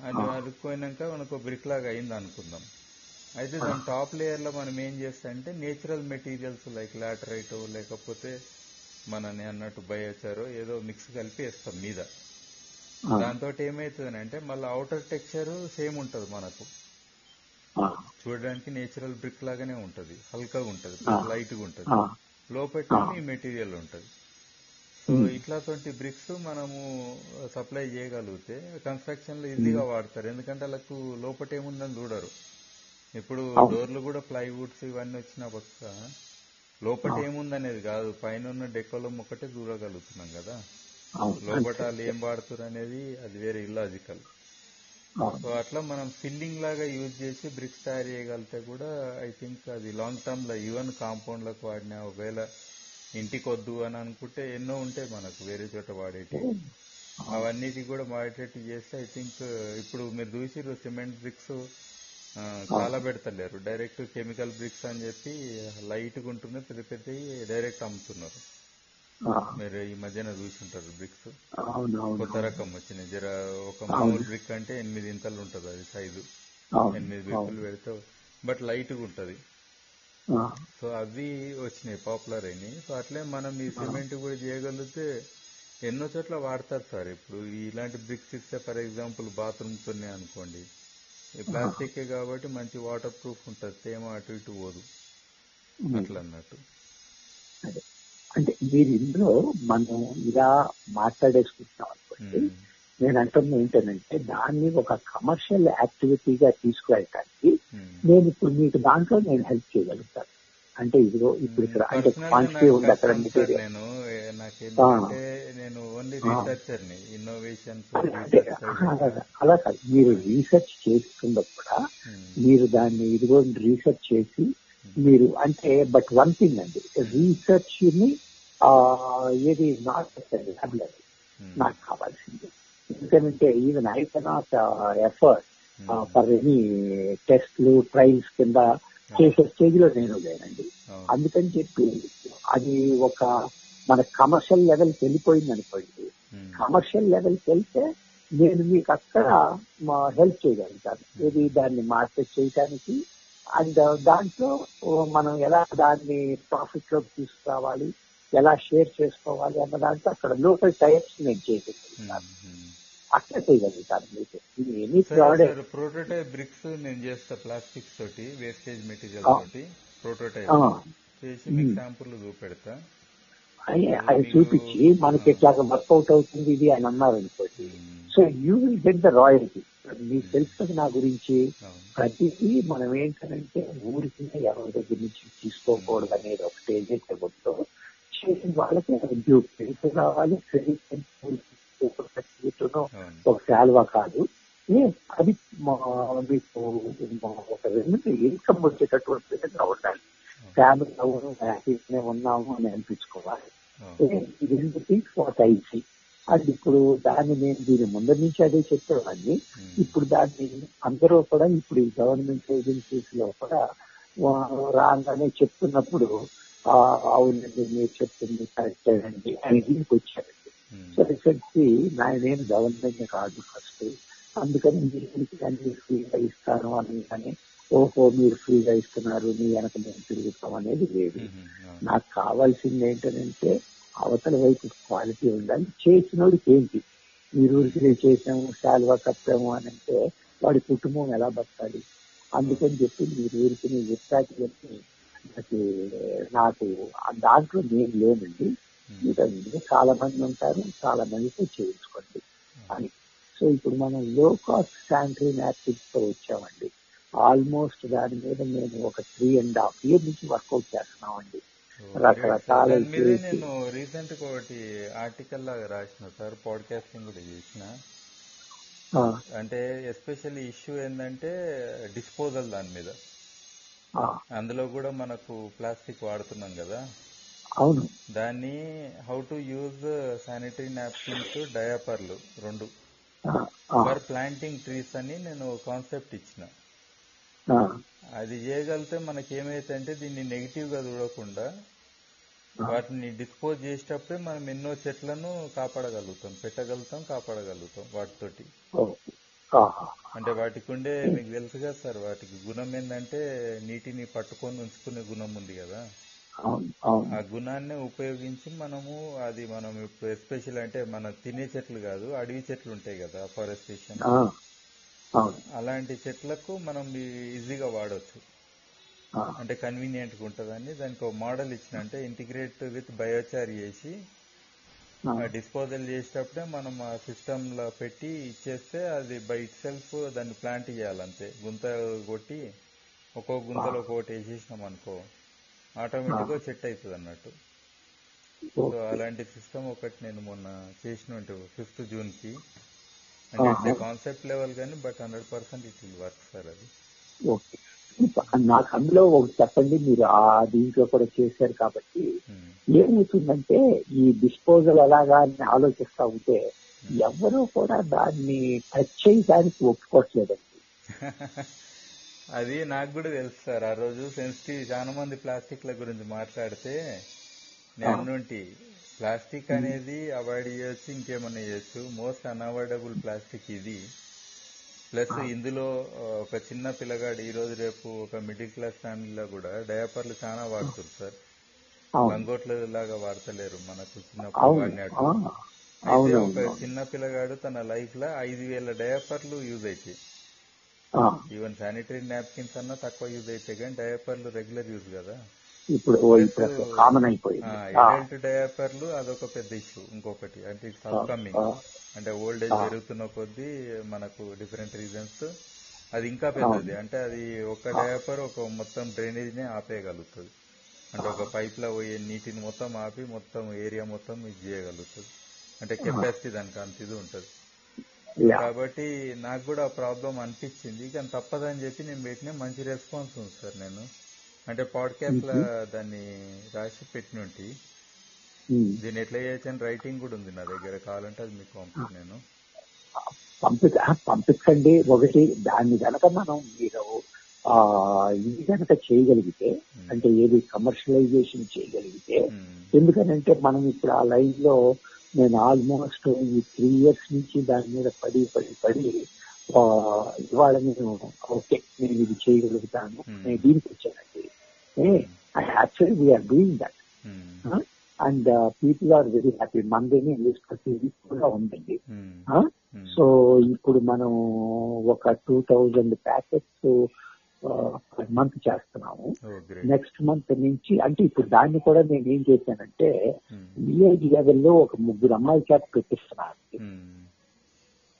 అది అతుక్కుపోయినాక మనకు బ్రిక్ లాగా అయింది అనుకుందాం అయితే దాని టాప్ లేయర్లో మనం ఏం చేస్తామంటే నేచురల్ మెటీరియల్స్ లైక్ లాటరైట్ లేకపోతే మన అన్నట్టు బయోచారో ఏదో మిక్స్ కలిపి వేస్తాం మీద. దాంతో ఏమైతుంది అంటే మళ్ళీ అవుటర్ టెక్స్చర్ సేమ్ ఉంటది మనకు. చూడడానికి నేచురల్ బ్రిక్ లాగానే ఉంటది హల్కగా ఉంటది లైట్గా ఉంటది. లోపల ఈ మెటీరియల్ ఉంటది. సో ఇట్లాంటి బ్రిక్స్ మనము సప్లై చేయగలిగితే కన్స్ట్రక్షన్లో ఈజీగా వాడతారు. ఎందుకంటే వాళ్ళకు లోపల ఏముందని చూడరు. ఇప్పుడు డోర్లు కూడా ప్లైవుడ్స్ ఇవన్నీ వచ్చిన పక్క లోపల ఏముందనేది కాదు. పైన ఉన్న డెకోలం ఒకటే చూడగలుగుతున్నాం కదా. లోపల వాళ్ళు ఏం వాడుతారు అనేది అది వేరే ఇల్లాజికల్ సో అట్లా మనం ఫిల్లింగ్ లాగా యూజ్ చేసి బ్రిక్స్ తయారు చేయగలిగితే కూడా ఐ థింక్ అది లాంగ్ టర్మ్లో ఈవెన్ కాంపౌండ్లకు వాడినా ఒకవేళ ఇంటికి వద్దు అని అనుకుంటే ఎన్నో ఉంటాయి మనకు వేరే చోట వాడేటి అవన్నిటి కూడా వాడేటట్టు చేస్తే ఐ థింక్ ఇప్పుడు మీరు చూసిరు సిమెంట్ బ్రిక్స్ చాలా పెడతలేరు డైరెక్ట్ కెమికల్ బ్రిక్స్ అని చెప్పి లైట్గా ఉంటుంది పెద్ద పెద్ద డైరెక్ట్ అమ్ముతున్నారు. మీరు ఈ మధ్యన చూసింటారు బ్రిక్స్ కొత్త రకం వచ్చినాయి జర ఒక మామూలు బ్రిక్ అంటే ఎనిమిది ఇంతలు ఉంటది అది సైజు ఎనిమిది బ్రిక్కులు పెడితే బట్ లైట్గా ఉంటది సో అవి వచ్చినాయి పాపులర్ అయినాయి. సో అట్లే మనం ఈ సిమెంట్ కూడా చేయగలిగితే ఎన్నో చోట్ల వాడతారు సార్. ఇప్పుడు ఇలాంటి బ్రిక్స్ ఇస్తే ఫర్ ఎగ్జాంపుల్ బాత్రూమ్స్ ఉన్నాయి అనుకోండి ప్లాస్టిక్ కాబట్టి మంచి వాటర్ ప్రూఫ్ ఉంటుంది. తేమ అటు ఇటు పోదు. అట్లా అన్నట్టు అంటే మీరు ఇందులో మనం ఇలా మాట్లాడేసుకుంటున్నాం అనుకోండి నేను అంటున్నా ఏంటంటే దాన్ని ఒక కమర్షియల్ యాక్టివిటీగా తీసుకువెళ్ళటానికి నేను ఇప్పుడు మీకు దాంట్లో నేను హెల్ప్ చేయగలుగుతాను. అంటే ఇదిగో ఇప్పుడు ఇక్కడ అంటే క్వాంటిటీ ఉంది అక్కడ నేను. నాకేంటంటే నేను ఓన్లీ. రీసెర్చర్ని ఇన్నోవేషన్స్ అలా- కాదు. మీరు రీసెర్చ్ చేస్తున్నప్పుడు మీరు దాన్ని ఇదిగో రీసెర్చ్ చేసి మీరు అంటే బట్ వన్ థింగ్ అండి. రీసెర్చ్ని ఏది నాట్ ల్యాబ్ నాకు కావాల్సింది. ఎందుకంటే even I cannot afford for any టెస్ట్లు ట్రయల్స్ కింద చేసే స్టేజ్లో నేను లేనండి. అందుకని చెప్పి అది ఒక మన కమర్షియల్ లెవెల్కి వెళ్ళిపోయింది అనుకోండి కమర్షియల్ లెవెల్కి వెళ్తే నేను మీకు అక్కడ హెల్ప్ చేయగలుగుతాను. ఇది దాన్ని మార్కెట్ చేయడానికి అండ్ దాంట్లో మనం ఎలా దాన్ని ప్రాఫిట్లోకి తీసుకురావాలి ఎలా షేర్ చేసుకోవాలి అన్న దాంట్లో అక్కడ లోకల్ టైప్స్ నేను చేయగలుగుతాను అట్లా చేయగలుగుతాను మీకు. ఎనీ ప్రోటోటైప్ బ్రిక్స్ నేను చేస్తా ప్లాస్టిక్స్ తోటి వేస్టేజ్ మెటీరియల్. తోటి ప్రోటోటైప్ చేసి మీకు. శాంపుల్ చూపెడతా. అది చూపించి మనకి ఎట్లాగా వర్కౌట్ అవుతుంది ఇది అని అన్నారు అనుకోండి so you will get the royalty మీకు తెలుస్తుంది నా గురించి. ప్రతిదీ మనం ఏంటంటే ఊరికి ఎవరి దగ్గర నుంచి తీసుకోకూడదు అనేది ఒకటి ఏదైతే ఉందో చేసిన వాళ్ళకి డ్యూ క్రెడిట్ రావాలి క్రెడిట్. ఒక శాల్వా కాదు. అది మీకు ఒక రెండు ఇన్కమ్ వచ్చేటటువంటి విధంగా ఉండాలి. ఫ్యామిలీ అవును హ్యాపీగానే ఉన్నాము అని అనిపించుకోవాలి. రెండు థింగ్స్ అది ఇప్పుడు దాన్ని నేను దీని ముందర నుంచి అదే చెప్పేవాడిని. ఇప్పుడు దాన్ని అందరూ కూడా ఇప్పుడు ఈ గవర్నమెంట్ ఏజెన్సీస్లో కూడా రాగానే చెప్తున్నప్పుడు ఆ, అవునండి మీరు చెప్తుంది కరెక్ట్ అండి అని దీనికి వచ్చారండి. సో రిసెంట్లీ నా నేను గవర్నమెంట్ కాదు ఫస్ట్ అందుకని మీరు ఇస్తాను అని కానీ ఓహో మీరు ఫ్రీగా ఇస్తున్నారు మీ వెనక మేము తిరుగుతాం అనేది లేదు. నాకు కావాల్సింది ఏంటంటే అవతల వైపు క్వాలిటీ ఉండాలి. చేసినోడికి ఏంటి మీరు ఊరికి నేను చేసాము శాలువా కప్పాము అని అంటే వాడి కుటుంబం ఎలా బతకాలి? అందుకని చెప్పి మీరు ఊరికి నేను చెప్పాకి చెప్పి నాకు నాకు దాంట్లో నేను లేనండి. ఇంకా చాలా మంది ఉంటారు చాలా మందితో చేయించుకోండి అని. సో ఇప్పుడు మనం లో కాస్ట్ శానిటరీ నాప్కిన్స్తో వచ్చామండి. ఆల్మోస్ట్ దాని మీద నేను ఒక త్రీ అండ్ హాఫ్ ఇయర్ నుంచి వర్కౌట్ చేస్తున్నామండి. రకరకాల నేను రీసెంట్ ఒకటి ఆర్టికల్ లాగా రాసిన సార్ పాడ్కాస్టింగ్ కూడా చేసిన. అంటే ఎస్పెషల్లీ ఇష్యూ ఏంటంటే డిస్పోజల్ దాని మీద. అందులో కూడా మనకు ప్లాస్టిక్ వాడుతున్నాం కదా. అవును. దాన్ని how to use sanitary napkins డయాపర్లు రెండు ఫర్ ప్లాంటింగ్ ట్రీస్ అని నేను కాన్సెప్ట్ ఇచ్చిన. అది చేయగలిగితే మనకి ఏమైతే దీన్ని నెగిటివ్గా చూడకుండా వాటిని డిస్పోజ్ చేసేటప్పుడే మనం ఎన్నో చెట్లను కాపాడగలుగుతాం పెట్టగలుగుతాం కాపాడగలుగుతాం వాటితోటి. అంటే వాటికి ఉండే మీకు తెలుసు కదా సార్ వాటికి గుణం ఏంటంటే నీటిని పట్టుకొని ఉంచుకునే గుణం ఉంది కదా. ఆ గుణాన్ని ఉపయోగించి మనము అది మనం ఇప్పుడు ఎస్పెషల్ అంటే మన తినే చెట్లు కాదు అడవి చెట్లు ఉంటాయి కదా ఫారెస్టేషన్ అలాంటి చెట్లకు మనం ఈజీగా వాడవచ్చు అంటే కన్వీనియంట్గా ఉంటుందని దానికి ఒక మోడల్ ఇచ్చిన అంటే ఇంటిగ్రేట్ విత్ బయోచార్ చేసి డిస్పోజల్ చేసేటప్పుడే మనం ఆ సిస్టమ్లో పెట్టి ఇచ్చేస్తే అది బై ఇట్ సెల్ఫ్ దాన్ని ప్లాంట్ చేయాలంతే. గుంత కొట్టి ఒక్కో గుంతలో ఒక్కొక్కటి వేసేసినాం అనుకో ఆటోమేటిక్గా సెట్ అవుతుంది అన్నట్టు సో. అలాంటి సిస్టమ్ ఒకటి నేను మొన్న చేసిన ఫిఫ్త్ జూన్కి అంటే. కాన్సెప్ట్ లెవెల్ కానీ but hundred percent it will work sir అది. ఓకే. నాకు అందులో ఒకటి చెప్పండి మీరు ఆ దీంట్లో కూడా చేశారు కాబట్టి. Hmm. ఏమవుతుందంటే ఈ డిస్పోజల్ ఎలాగా అని ఆలోచిస్తా ఉంటే ఎవరూ కూడా దాన్ని టచ్ చేయడానికి ఒప్పుకోవట్లేదండి (laughs) అది నాకు కూడా తెలుసు సార్. ఆ రోజు సెన్సిటివ్ చాలా మంది ప్లాస్టిక్ల గురించి మాట్లాడితే నేను ప్లాస్టిక్ అనేది అవాయిడ్ చేయొచ్చు ఇంకేమన్నా చేయొచ్చు. మోస్ట్ అన్అవాయిడబుల్ ప్లాస్టిక్ ఇది. ప్లస్ ఇందులో ఆ, ఒక చిన్న పిల్లగాడు ఈ రోజు రేపు ఒక మిడిల్ క్లాస్ ఫ్యామిలీలో కూడా డయాపర్లు చాలా వాడుతారు సార్. లంగోట్ల లాగా వాడతలేరు మనకు చిన్నప్పుడు అయితే ఒక చిన్న పిల్లగాడు తన లైఫ్లో ఐదు వేల డయాపర్లు యూజ్ అవుతాయి ఆ, ఈవెన్ శానిటరీ నాప్కిన్స్ అన్నా తక్కువ యూజ్ అయితే కానీ డయాపర్లు రెగ్యులర్ యూజ్ కదా. ఇప్పుడు కామన్ అయిపోయింది. అడల్ట్ డయాపర్లు అదొక పెద్ద ఇష్యూ ఇంకొకటి అంటే ఇట్స్ అప్కమింగ్ ఆ, అంటే ఓల్డ్ ఏజ్. పెరుగుతున్న కొద్దీ మనకు డిఫరెంట్ రీజన్స్ అది ఇంకా పెద్దది. అంటే అది ఒక డయాపర్ ఒక మొత్తం డ్రైనేజ్ నే ఆపేయగలుగుతుంది. అంటే ఒక పైప్లో పోయే నీటిని మొత్తం ఆపి మొత్తం ఏరియా మొత్తం ఇది చేయగలుగుతుంది. అంటే కెపాసిటీ దానికి అంత ఇది ఉంటుంది. కాబట్టి నాకు కూడా ప్రాబ్లం అనిపించింది. కానీ తప్పదని చెప్పి నేను పెట్టిన మంచి రెస్పాన్స్ ఉంది సార్ నేను. అంటే పాడ్కాస్ట్లో దాన్ని రాసి పెట్టిన ఉంటి ఉమ్. దీన్ని ఎట్లా చేయొచ్చు అని రైటింగ్ కూడా ఉంది నా దగ్గర. కావాలంటే అది మీకు పంపుతాను నేను. పంపించండి. ఒకటి దాన్ని కనుక మనం మీరు ఆ ఇది కనుక చేయగలిగితే అంటే ఏది కమర్షియలైజేషన్ చేయగలిగితే ఎందుకనంటే మనం ఇప్పుడు ఆ లైన్లో నేను ఆల్మోస్ట్ ఈ త్రీ ఇయర్స్ నుంచి దాని మీద పడి పడి పడి ఇవాళ నేను ఓకే నేను ఇది చేయగలుగుతాను Hmm. నేను దీనికి వచ్చానండి actually we are doing that and people are very happy మందేని list కూడా ఉందండి సో ఇప్పుడు మనం ఒక two thousand packets per month చేస్తున్నాము నెక్స్ట్ మంత్ నుంచి అంటే ఇప్పుడు దాన్ని కూడా నేను ఏం చేశానంటే విలేజ్ లెవెల్లో ఒక ముగ్గురు అమ్మాయి క్యాప్ పెట్టిస్తున్నాను ఉమ్,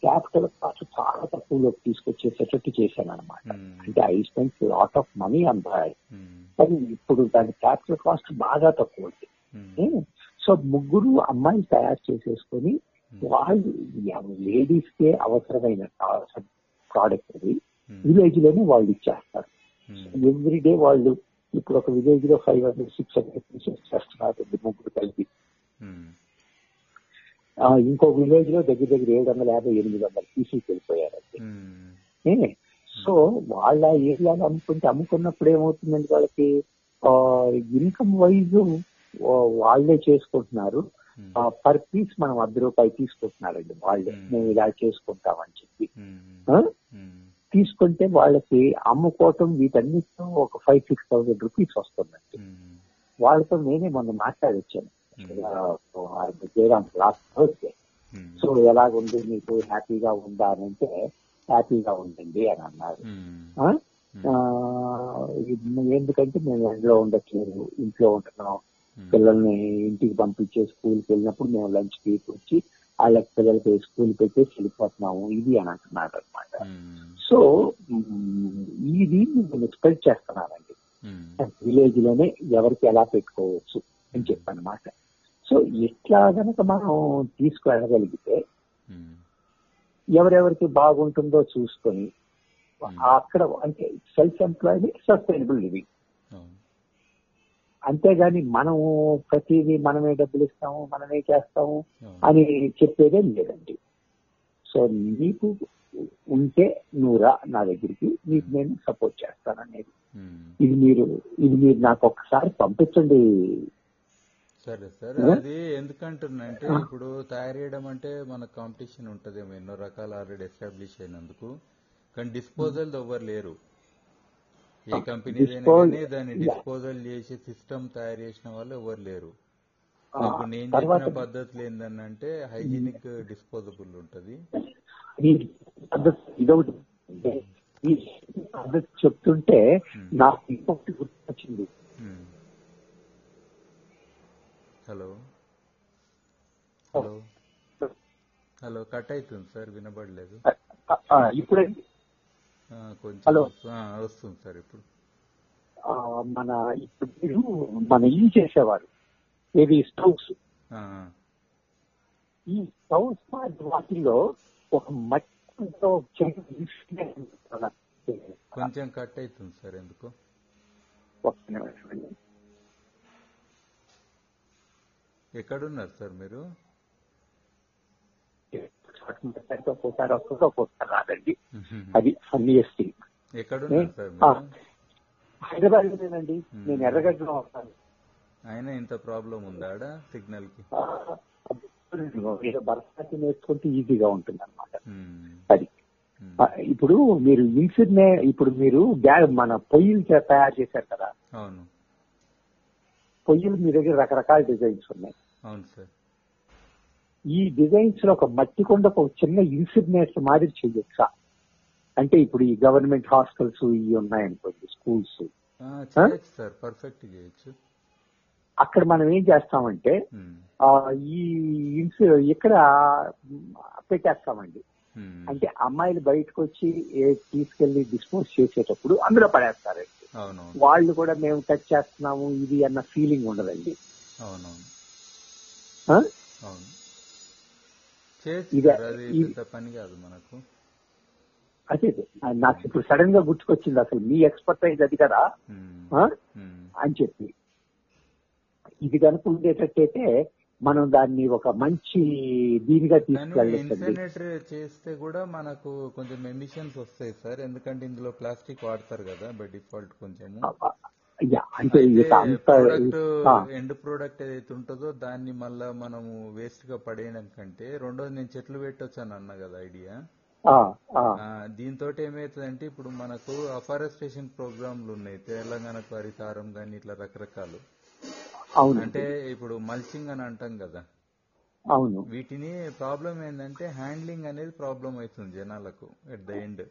క్యాపిటల్ కాస్ట్ చాలా తక్కువలోకి తీసుకొచ్చేసేటట్టు చేశాను అనమాట ఉమ్, అంటే I spend lot of money అంత ఉమ్, కానీ ఇప్పుడు దాని క్యాపిటల్ కాస్ట్ బాగా తక్కువ ఉంది. సో ముగ్గురు అమ్మాయిలు తయారు చేసేసుకొని వాళ్ళు లేడీస్ కే అవసరమైన ప్రోడక్ట్ అది విలేజ్లోనే వాళ్ళు ఇచ్చేస్తారు. ఎవ్రీ డే వాళ్ళు ఇప్పుడు ఒక విలేజ్లో five hundred six hundred pieces చేస్తున్నారు ముగ్గురు కలిపి. ఇంకో విలేజ్లో దగ్గర దగ్గర ఏడు వందల యాభై ఎనిమిది వందల పీసీకి వెళ్ళిపోయారండి? సో వాళ్ళ ఏరియాలో అమ్ముకుంటే అమ్ముకున్నప్పుడు ఏమవుతుందండి వాళ్ళకి? ఇన్కమ్ వైజ్ వాళ్ళే చేసుకుంటున్నారు. పర్ పీస్ మనం అర్ధ రూపాయలు తీసుకుంటున్నారండి వాళ్ళే. మేము. ఇలా చేసుకుంటామని చెప్పి. తీసుకుంటే వాళ్ళకి అమ్ముకోవటం వీటన్నిటితో ఒక ఫైవ్ సిక్స్ థౌసండ్ రూపీస్ వస్తుందండి. వాళ్ళతో నేనే మొన్న మాట్లాడొచ్చాను. జయరామ్ లాస్ట్ థర్స్డే సో ఎలాగుంది మీకు హ్యాపీగా ఉందా అని అంటే హ్యాపీగా ఉందండి అని అన్నారు? ఆ, ఇది ఎందుకంటే మేము ఎండలో ఉండట్లేదు ఇంట్లో ఉంటున్నాం ఉమ్, పిల్లల్ని ఇంటికి పంపించే స్కూల్కి వెళ్ళినప్పుడు మేము లంచ్కి వచ్చి వాళ్ళకి పిల్లలకి స్కూల్ పెట్టేసి వెళ్ళిపోతున్నాము. ఇది అని అంటున్నారు అనమాట సో ఇది నేను స్ప్రెడ్ చేస్తున్నానండి. విలేజ్లోనే ఎవరికి ఎలా పెట్టుకోవచ్చు అని చెప్పనమాట సో ఎట్లా గనక మనం తీసుకువెళ్ళగలిగితే ఉమ్, ఎవరెవరికి బాగుంటుందో చూసుకొని అక్కడ అంటే సెల్ఫ్ ఎంప్లాయ్మెంట్ సస్టైనబుల్ లివింగ్ అంతేగాని మనం ప్రతిదీ మనమే డబ్బులు ఇస్తాము మనమే చేస్తాము అని చెప్పేదే లేదండి. సో నీకు ఉంటే నువ్వురా నా దగ్గరికి నీకు నేను సపోర్ట్ చేస్తాననేది ఉమ్. ఇది మీరు ఇది మీరు నాకు ఒక్కసారి పంపించండి సరే సరే? అది ఎందుకంటున్నా అంటే ఇప్పుడు తయారు చేయడం అంటే మన కాంపిటీషన్ ఉంటదేమో ఎన్నో రకాలు ఆల్రెడీ ఎస్టాబ్లిష్ అయినందుకు కానీ డిస్పోజల్ ఎవ్వరు లేరు ఏ కంపెనీ Dispose- దాన్ని. డిస్పోజల్ చేసి సిస్టమ్ తయారు చేసిన వాళ్ళు ఎవరు లేరు ఇప్పుడు నేను చెప్పిన పద్ధతులు ఏంటంటే హైజీనిక్ డిస్పోజబుల్ ఉంటది చెప్తుంటే. నాకు ఇంకొకటి గుర్తొచ్చింది. హలో. హలో. హలో కట్ అవుతుంది సార్ వినబడలేదు. ఇప్పుడండి కొంచెం హలో. వస్తుంది సార్ ఇప్పుడు. మన ఇప్పుడు మీరు మన ఇల్లు చేసేవారు? ఏవి స్టవ్స్? ఈ స్టవ్స్ వాటిల్లో ఒక కదా. కొంచెం కట్ అవుతుంది సార్ ఎందుకు? ఒక్క నిమిషం అండి. ఎక్కడున్నారు సార్ మీరు? ఒక్కోసారి వస్తుంది ఒక్కోసారి రాదండి అది ఆ, మీరు? హైదరాబాద్ లోనేనండి. నేను ఎర్రగడ్డలో వస్తాను అయినా ఇంత ప్రాబ్లం ఉందా సిగ్నల్కి భరతనాట్యం నేర్చుకుంటే ఈజీగా ఉంటుంది అనమాట అది. ఇప్పుడు మీరు ఇన్సిడ్నే ఇప్పుడు మీరు మన పొయ్యిలు తయారు చేశారు కదా? అవును. పొయ్యిలు మీ దగ్గర రకరకాల డిజైన్స్ ఉన్నాయి. ఈ డిజైన్స్లో ఒక మట్టి కొండ ఒక చిన్న ఇన్సిగ్నేట్స్ మాదిరి చేయొచ్చా అంటే ఇప్పుడు ఈ గవర్నమెంట్ హాస్టల్స్ ఇవి ఉన్నాయనుకోండి స్కూల్స్. సార్ పర్ఫెక్ట్ చేయొచ్చు. అక్కడ మనం ఏం చేస్తామంటే ఈ ఇన్సి ఇక్కడ పెట్టేస్తామండి. అంటే అమ్మాయిలు బయటకు వచ్చి ఏ తీసుకెళ్ళి డిస్పోజ్ చేసేటప్పుడు అందులో పడేస్తారండి. వాళ్ళు కూడా మేము టచ్ చేస్తున్నాము ఇది అన్న ఫీలింగ్ ఉండదండి. పని కాదు మనకు. అదే. నాకు ఇప్పుడు సడన్గా గుర్తుకొచ్చింది అసలు. మీ ఎక్స్పర్టైజ్ అది కదా. అని చెప్పి. ఇది కనుక ఉండేటట్టయితే మనం దాన్ని ఒక మంచి దీనిగా ఇన్సినరేటర్ చేస్తే కూడా మనకు కొంచెం ఎమిషన్స్ వస్తాయి సార్. ఎందుకంటే ఇందులో ప్లాస్టిక్ వాడతారు కదా బై డిఫాల్ట్ కొంచెము. యా, అంటే ఎండ్ ప్రోడక్ట్ ఏదైతే ఉంటుందో దాన్ని మళ్ళా మనము వేస్ట్గా పడేయడం కంటే రెండోది నేను చెట్లు పెట్టొచ్చాను అన్న కదా ఐడియా దీంతో ఏమవుతుందంటే ఇప్పుడు మనకు అఫారెస్టేషన్ ప్రోగ్రాంలు ఉన్నాయి. తెలంగాణకు హరితారం కానీ ఇట్లా రకరకాలు. అవును అంటే ఇప్పుడు మల్చింగ్ అని అంటాం కదా. అవును. వీటిని ప్రాబ్లం ఏంటంటే హ్యాండ్లింగ్ అనేది ప్రాబ్లం అవుతుంది జనాలకు ఎట్ ద ఎండ్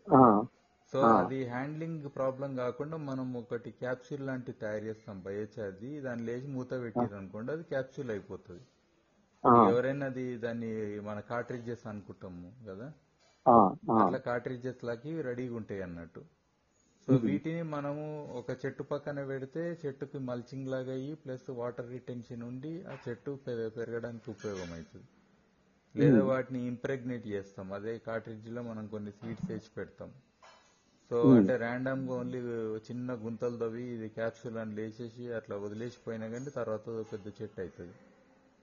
సో. అది హ్యాండ్లింగ్ ప్రాబ్లం కాకుండా మనం ఒకటి క్యాప్సూల్ లాంటివి తయారు చేస్తాం బయచది దాన్ని లేచి మూత పెట్టారు అనుకోండి అది క్యాప్సూల్ అయిపోతుంది. ఎవరైనా అది దాన్ని మన కార్ట్రిడ్జెస్ అనుకుంటాము కదా. అట్లా కార్ట్రిడ్జెస్ లాకి రెడీగా ఉంటాయి అన్నట్టు. సో వీటిని మనము ఒక చెట్టు పక్కన పెడితే చెట్టుకి మల్చింగ్ లాగా అయ్యి ప్లస్ వాటర్ రిటెన్షన్ ఉండి ఆ చెట్టు పెరగడానికి ఉపయోగం అవుతుంది లేదా వాటిని ఇంప్రెగ్నేట్ చేస్తాం. అదే కార్ట్రిడ్జ్లో మనం కొన్ని సీడ్స్ వేసి పెడతాం. సో అంటే ర్యాండమ్గా ఓన్లీ చిన్న గుంతలు తవ్వి ఇది క్యాప్సూల్ అని లేచేసి అట్లా వదిలేసిపోయినా కానీ తర్వాత పెద్ద చెట్టు అవుతుంది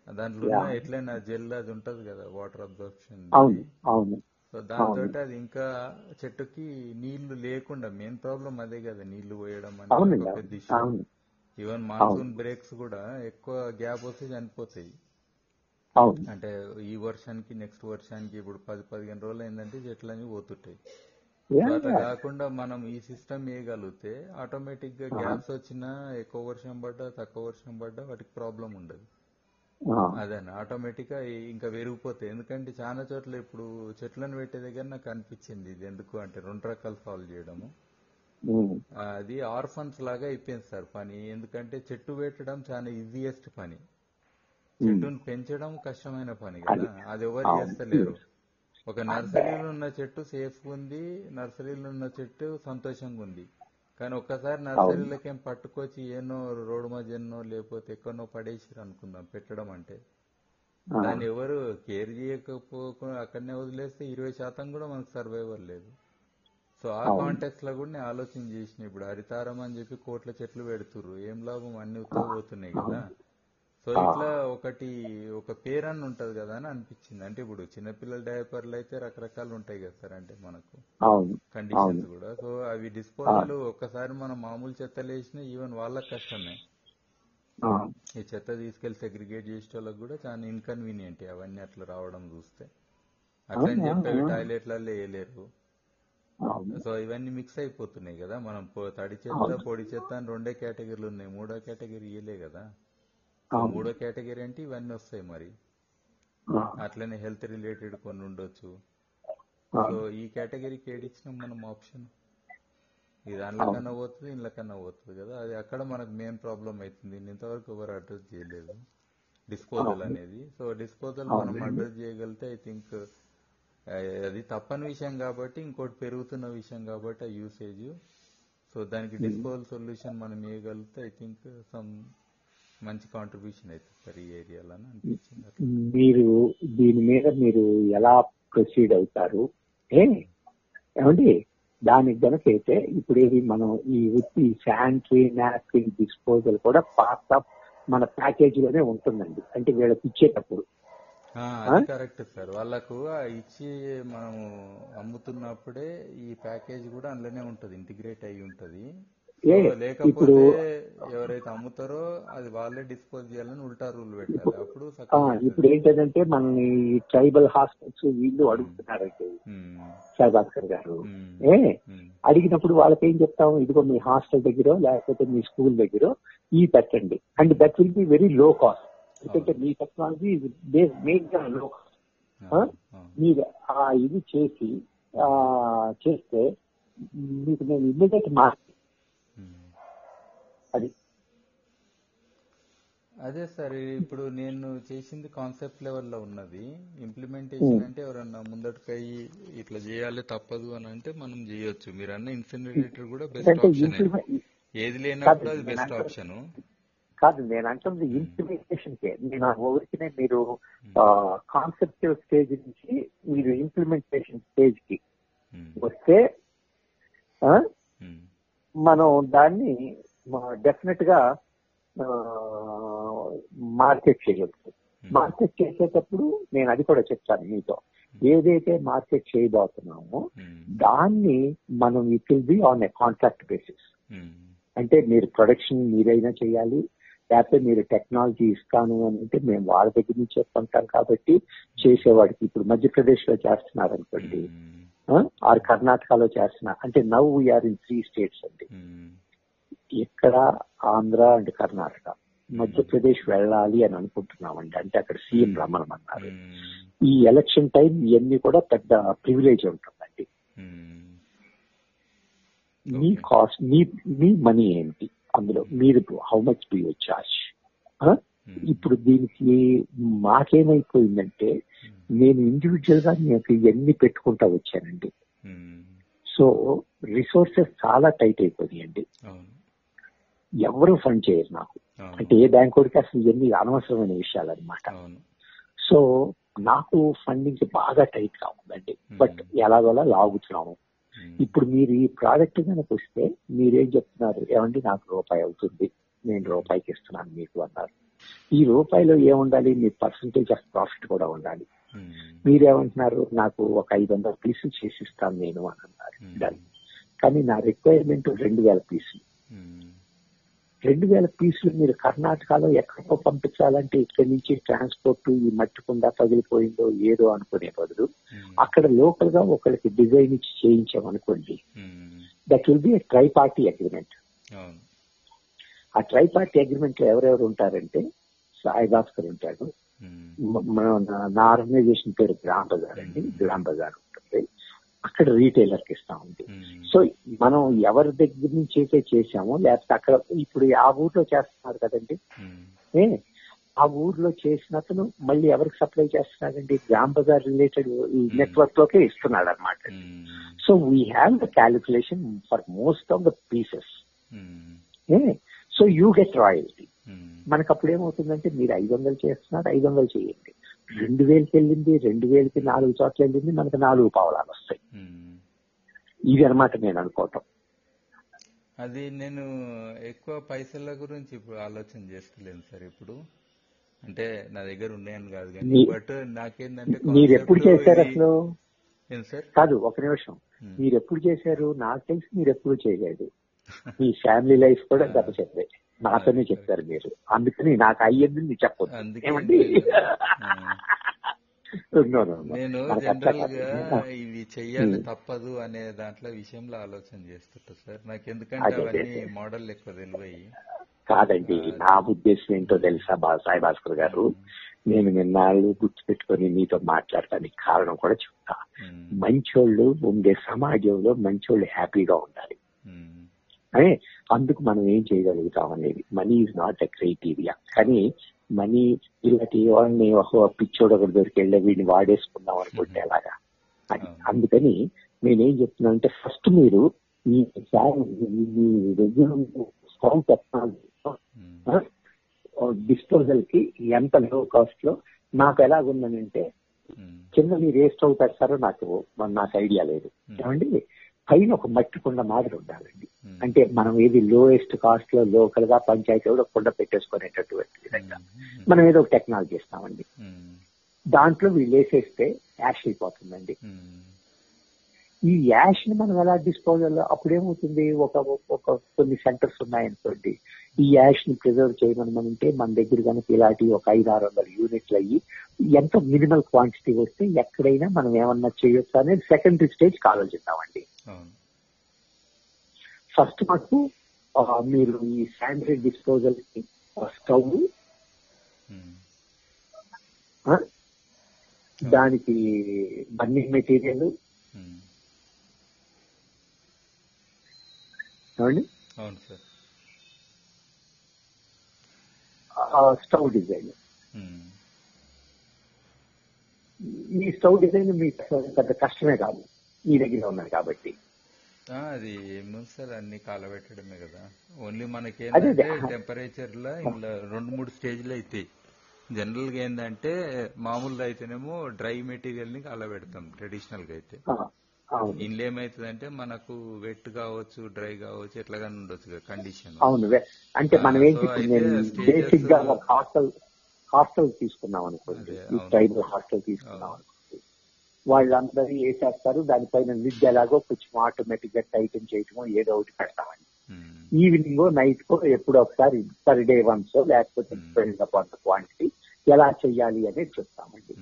దాంట్లో ఎట్లయినా జెల్ అది ఉంటది కదా వాటర్ అబ్జర్ప్షన్. అవును అవును. సో దాంతో అది ఇంకా చెట్టుకి నీళ్ళు లేకుండా మెయిన్ ప్రాబ్లం అదే కదా నీళ్ళు పోయడం అనేది పెద్ద ఇష్యూ ఈవెన్ మాన్సూన్ బ్రేక్స్ కూడా ఎక్కువ గ్యాప్ వస్తే చనిపోతాయి. అంటే ఈ వర్షానికి నెక్స్ట్ వర్షానికి ఇప్పుడు పది పదిహేను రోజులు అయిందంటే చెట్లన్నీ పోతుంటాయి. యా, సో అట్లా యా. కాకుండా మనం ఈ సిస్టమ్ వేయగలిగితే ఆటోమేటిక్గా గ్యాప్స్ వచ్చినా ఎక్కువ వర్షం పడ్డా తక్కువ వర్షం పడ్డా వాటికి ప్రాబ్లం ఉండదు. అదే ఆటోమేటిక్గా ఇంకా పెరిగిపోతాయి ఎందుకంటే చాలా చోట్ల ఇప్పుడు చెట్లను పెట్టే దగ్గర నాకు అనిపించింది ఇది ఎందుకు అంటే రెండు రకాలు సాల్వ్ చేయడము. అది ఆర్ఫన్స్ లాగా అయిపోయింది సార్ పని. ఎందుకంటే చెట్టు పెట్టడం చాలా ఈజియెస్ట్ పని. చెట్టును పెంచడం కష్టమైన పని కదా. అది. ఎవరు చేస్తలేరు. ఒక నర్సరీలో ఉన్న చెట్టు సేఫ్ ఉంది. నర్సరీలో ఉన్న చెట్టు సంతోషంగా ఉంది. కానీ ఒక్కసారి నర్సరీలకేం పట్టుకొచ్చి ఏనో రోడ్డు మధ్యనో లేకపోతే ఎక్కడనో పడేసిరు అనుకుందాం. పెట్టడం అంటే దాన్ని ఎవరు కేర్ చేయకపోకుండా అక్కడనే వదిలేస్తే ఇరవై శాతం కూడా మనకు సర్వైవల్ లేదు. సో ఆ కాంటెక్స్లో కూడా నేను ఆలోచన చేసిన ఇప్పుడు హరితారం అని చెప్పి కోట్ల చెట్లు పెడుతుర్రు. ఏం లాభం? అన్ని పోతున్నాయి కదా. సో ఇట్లా ఒకటి ఒక పేరన్న ఉంటది కదా అని అనిపించింది. అంటే ఇప్పుడు చిన్నపిల్లల డైపర్లు అయితే రకరకాలు ఉంటాయి కదా సార్ అంటే మనకు కండిషన్స్ కూడా. సో అవి డిస్పోజల్ ఒక్కసారి మనం మామూలు చెత్తలు వేసినా ఈవెన్ వాళ్ళకి కష్టమే. ఈ చెత్త తీసుకెళ్ళి సెగ్రిగేట్ చేసే వాళ్ళకి కూడా చాలా ఇన్కన్వీనియంట్ అవన్నీ అట్లా రావడం చూస్తే. అట్లా అని చెప్పి అవి టాయిలెట్లలో వేయలేరు. సో ఇవన్నీ మిక్స్ అయిపోతున్నాయి కదా. మనం తడి చెత్త పొడి చెత్త అని రెండే కేటగిరీలు ఉన్నాయి. మూడో కేటగిరీ ఇయలే కదా. మూడో కేటగిరీ అంటే ఇవన్నీ వస్తాయి మరి. అట్లనే హెల్త్ రిలేటెడ్ కొన్ని ఉండొచ్చు. సో ఈ కేటగిరీకి ఏడిచ్చినాం మనం ఆప్షన్. ఇది అందుకన్నా పోతుంది ఇందుకన్నా పోతుంది కదా. అది అక్కడ మనకు మెయిన్ ప్రాబ్లం అవుతుంది ఇంతవరకు ఎవరు అడ్రస్ చేయలేదు. డిస్పోజల్ అనేది. సో డిస్పోజల్ మనం అడ్రస్ చేయగలిగితే ఐ థింక్ అది తప్పని విషయం కాబట్టి ఇంకోటి పెరుగుతున్న విషయం కాబట్టి ఆ యూసేజ్ సో దానికి డిస్పోజల్ సొల్యూషన్ మనం వేయగలిగితే ఐ థింక్ సమ్ మంచి కాంట్రిబ్యూషన్ అవుతుంది సార్ ఈ ఏరియాలో అని అనిపించింది. మీరు దీని మీద మీరు ఎలా ప్రొసీడ్ అవుతారు? ఏమండి? దానికి గనక అయితే ఇప్పుడు ఏది మనం ఈ ఉత్తి శానిటరీ నాప్కిన్ డిస్పోజల్ కూడా పార్ట్ ఆఫ్ మన ప్యాకేజ్లోనే ఉంటుందండి. అంటే వీళ్ళకి ఇచ్చేటప్పుడు. Correct sir. వాళ్ళకు ఇచ్చి మనము అమ్ముతున్నప్పుడే ఈ ప్యాకేజ్ కూడా అందులోనే ఉంటది. ఇంటిగ్రేట్ అయి ఉంటది. ఇప్పుడు ఎవరైతే అమ్ముతారో అది వాళ్ళే డిస్పోజ్ చేయాలని ఉల్టా రూల్ పెట్టాలి. అప్పుడు ఇప్పుడు ఏంటంటే మన ట్రైబల్ హాస్పిటల్స్ వీళ్ళు అడుగుతున్నారండి సాయిబాస్కర్ గారు. ఏ అడిగినప్పుడు వాళ్ళకి ఏం చెప్తాం ఇదిగో మీ హాస్టల్ దగ్గర లేకపోతే మీ స్కూల్ దగ్గర ఈ పెట్టండి. And that will be very low cost ఎందుకంటే మీ టెక్నాలజీ మెయిన్గా లో కాస్ట్ మీరు ఆ ఇది చేసి చేస్తే మీకు నేను ఇమ్మీడియట్ మార్క్ అది. అదే సార్ ఇప్పుడు నేను చేసింది కాన్సెప్ట్ లెవెల్లో ఉన్నది. ఇంప్లిమెంటేషన్ అంటే ఎవరన్నా ముందటికై ఇట్లా చేయాలి తప్పదు అని అంటే మనం చేయొచ్చు. మీరు అన్న ఇన్సినరేటర్ కూడా బెస్ట్ ఆప్షన్ ఏది లేనప్పుడు అది బెస్ట్ ఆప్షన్ కాదు నేను అంటుంది ఇంప్లిమెంటేషన్ కే. నేను ఊరికినే మీరు కాన్సెప్చువల్ స్టేజ్ నుంచి మీరు ఇంప్లిమెంటేషన్ స్టేజ్కి వస్తే మనం దాన్ని డెఫినెట్గా మార్కెట్ చేయొచ్చు. మార్కెట్ చేసేటప్పుడు నేను అది కూడా చెప్తాను మీతో. ఏదైతే మార్కెట్ చేయబోతున్నామో దాన్ని మనం it will be on a contract basis అంటే మీరు ప్రొడక్షన్ మీరైనా చేయాలి లేకపోతే మీరు టెక్నాలజీ ఇస్తాను అని అంటే మేము వాళ్ళ దగ్గర నుంచే కొంటాం కాబట్టి చేసేవాడికి. ఇప్పుడు మధ్యప్రదేశ్లో చేస్తున్నారు అనుకోండి. ఆర్ కర్ణాటకలో చేస్తున్నారు. అంటే now we are in three states అండి. ఇక్కడ ఆంధ్ర అండ్ కర్ణాటక మధ్యప్రదేశ్ వెళ్ళాలి అని అనుకుంటున్నామండి. అంటే అక్కడ సీఎం రమ్మనమన్నారు ఉమ్, ఈ ఎలక్షన్ టైం ఇవన్నీ కూడా పెద్ద ప్రివిలేజ్ ఉంటుందండి. మీ. కాస్ట్ మీ మీ మనీ ఏంటి? అందులో మీరు how much do you charge ఇప్పుడు దీనికి మాకేమైపోయిందంటే నేను ఇండివిజువల్గా నాకు ఇవన్నీ పెట్టుకుంటా వచ్చానండి. సో రిసోర్సెస్ చాలా టైట్ అయిపోయాయండి ఎవరు ఫండ్ చేయరు నాకు. అంటే ఏ బ్యాంక్ వాడికి అసలు ఇవన్నీ అనవసరమైన విషయాలు అనమాట సో నాకు ఫండింగ్ బాగా టైట్గా ఉందండి. బట్ ఎలాగోలా లాగుతున్నాము. ఇప్పుడు మీరు ఈ ప్రోడక్ట్ కనుక వస్తే మీరేం చెప్తున్నారు? ఏమండి నాకు రూపాయి అవుతుంది. నేను రూపాయికి ఇస్తున్నాను మీకు అన్నారు. ఈ రూపాయిలో ఏముండాలి? మీ పర్సంటేజ్ ఆఫ్ ప్రాఫిట్ కూడా ఉండాలి. మీరేమంటున్నారు? నాకు ఒక ఐదు వందల పీసులు చేసి ఇస్తాను నేను అని అన్నారు. కానీ నా రిక్వైర్మెంట్ రెండు వేల పీసులు రెండు వేల పీసులు మీరు కర్ణాటకలో ఎక్కడికో పంపించాలంటే ఇక్కడి నుంచి ట్రాన్స్పోర్ట్ ఈ మట్టి కుండ పగిలిపోయిందో ఏదో అనుకునే బదులు ఉమ్, అక్కడ లోకల్గా ఒకరికి డిజైన్ ఇచ్చి చేయించామనుకోండి that will be tri party agreement ఆ ట్రై పార్టీ అగ్రిమెంట్లో ఎవరెవరు ఉంటారంటే సాయి భాస్కర్ ఉంటాడు మ- మన- నా- నా ఆర్గనైజేషన్ పేరు గ్రామ్ బజార్ అండి గ్రామ్ బజార్ ఉంటుంది. అక్కడ రీటైలర్కి ఇస్తామండి ఉమ్, సో మనం ఎవరి దగ్గర నుంచి అయితే చేసామో లేకపోతే అక్కడ ఇప్పుడు ఆ ఊర్లో చేస్తున్నారు కదండి. ఏ ఆ ఊర్లో చేసినతను మళ్ళీ ఎవరికి సప్లై చేస్తున్నాడండి? గ్రామ్ బజార్ రిలేటెడ్ నెట్వర్క్ లోకే ఇస్తున్నాడు అనమాట so we have the calculation for most of the pieces so you get royalty మనకు అప్పుడు ఏమవుతుందంటే మీరు ఐదు వందలు చేస్తున్నారు ఐదు వందలు చేయండి. రెండు వేలకి వెళ్ళింది రెండు వేలకి నాలుగు చోట్ల వెళ్ళింది మనకు నాలుగు పావలాలు వస్తాయి. ఇది అనమాట నేను అనుకోవటం. అది నేను ఎక్కువ పైసల గురించి ఇప్పుడు ఆలోచన చేస్తలేను సార్ ఇప్పుడు. అంటే నా దగ్గర ఉన్నాయని కాదు కానీ బట్ నాకేందంటే మీరు ఎప్పుడు చేశారు అసలు? ఏం సార్? కాదు ఒక నిమిషం. మీరు ఎప్పుడు చేశారు? నాకు తెలిసి మీరు ఎప్పుడు చేయలేదు. మీ ఫ్యామిలీ లైఫ్ కూడా గత చెప్పే నాతోనే చెప్పారు మీరు. అందుకని నాకు అయ్యింది మీరు చెప్పొద్దు. ఏమండి. (laughs) నేను జనరల్గా. ఇవి చెయ్యాలి ఉమ్. తప్పదు అనే దాంట్లో విషయంలో ఆలోచన చేస్తుంటా సార్. నాకు ఎందుకంటే అవన్నీ. మోడల్ ఎక్కువ తెలివయి. కాదండి నా ఉద్దేశం ఏంటో తెలుసా బా సాయి భాస్కర్ గారు నేను నిన్నాళ్ళు గుర్తుపెట్టుకొని మీతో మాట్లాడటానికి కారణం కూడా చెప్తా. ఉమ్, మంచోళ్ళు ఉండే సమాజంలో మంచోళ్ళు హ్యాపీగా ఉండాలి. అదే అందుకు మనం ఏం చేయగలుగుతాం అనేది. Money is not a criteria కానీ మనీ ఇలాంటి వాళ్ళని ఒక పిచ్చోడు ఒకటి దొరికెళ్ళి వీడిని వాడేసుకుందాం అనుకుంటే ఎలాగా? అది అందుకని నేనేం చెప్తున్నా అంటే ఫస్ట్ మీరు ఈ స్ట్రాంగ్ టెక్నాలజీ డిస్పోజల్కి ఎంత లో కాస్ట్లో నాకు ఎలాగుందనంటే ఉమ్, కింద మీరు ఏ స్టవ్ పెడతారో నాకు నాకు ఐడియా లేదు. ఏమండి? పైన ఒక మట్టి కుండ మాదిరి ఉండాలండి. అంటే మనం ఏది లోయెస్ట్ కాస్ట్లో లోకల్గా పంచాయతీ కూడా కుండ పెట్టేసుకునేటటువంటి విధంగా మనం ఏదో ఒక టెక్నాలజీ ఇస్తామండి. దాంట్లో వీళ్ళు వేసేస్తే యాష్ అయిపోతుందండి. ఈ యాష్ని మనం ఎలా డిస్పోజల్ అప్పుడేమవుతుంది? ఒక ఒక కొన్ని సెంటర్స్ ఉన్నాయనుకోండి. ఈ యాష్ని ప్రిజర్వ్ చేయమని అంటే మన దగ్గర కనుక ఇలాంటి ఒక ఐదు ఆరు వందల యూనిట్లు అయ్యి ఎంత మినిమల్ క్వాంటిటీ వస్తే ఎక్కడైనా మనం ఏమన్నా చేయొచ్చు అనేది సెకండరీ స్టేజ్ ఆలోచిద్దామండి ఫస్ట్ మాకు మీరు ఈ శానిటరీ డిస్పోజల్కి స్టవ్ దానికి బర్నింగ్ మెటీరియల్ ఉమ్, ఏమండి అవును సార్. స్టవ్ డిజైన్ ఈ స్టవ్ డిజైన్ మీకు పెద్ద కష్టమే కాదు. మీ దగ్గర ఉన్నది కాబట్టి. అది ఏముంది సార్ అన్ని కాలబెట్టడమే కదా. ఓన్లీ మనకేంటంటే అదే. టెంపరేచర్లో ఇలా రెండు మూడు స్టేజ్లు అవుతాయి జనరల్గా ఏంటంటే మామూలుగా అయితేనేమో డ్రై మెటీరియల్ని కాలబెడతాం ట్రెడిషనల్గా అయితే ఇందులో ఏమైతుందంటే మనకు వెట్ కావచ్చు డ్రై కావచ్చు ఎట్లాగానే ఉండొచ్చు కండిషన్ అవును వే- అంటే మనం ఏంటి అయితే బేసిక్గా హాస్టల్ హాస్టల్ తీసుకున్నాం అనుకోండి. ట్రైబల్ హాస్టల్ తీసుకున్నాం అనుకోండి. వాళ్ళందరూ ఏ చేస్తారు? దానిపైన లిడ్ ఎలాగో కొంచెం ఆటోమేటిక్గా టైటన్ చేయటమో ఏదో ఒకటి పెడతామండి ఈవినింగ్ నైట్ కో ఎప్పుడో ఒకసారి పర్ డే వన్స్ లేకపోతే Hmm. డిపెండ్ అపాన్ క్వాంటిటీ ఎలా చెయ్యాలి అనేది చెప్తామండి.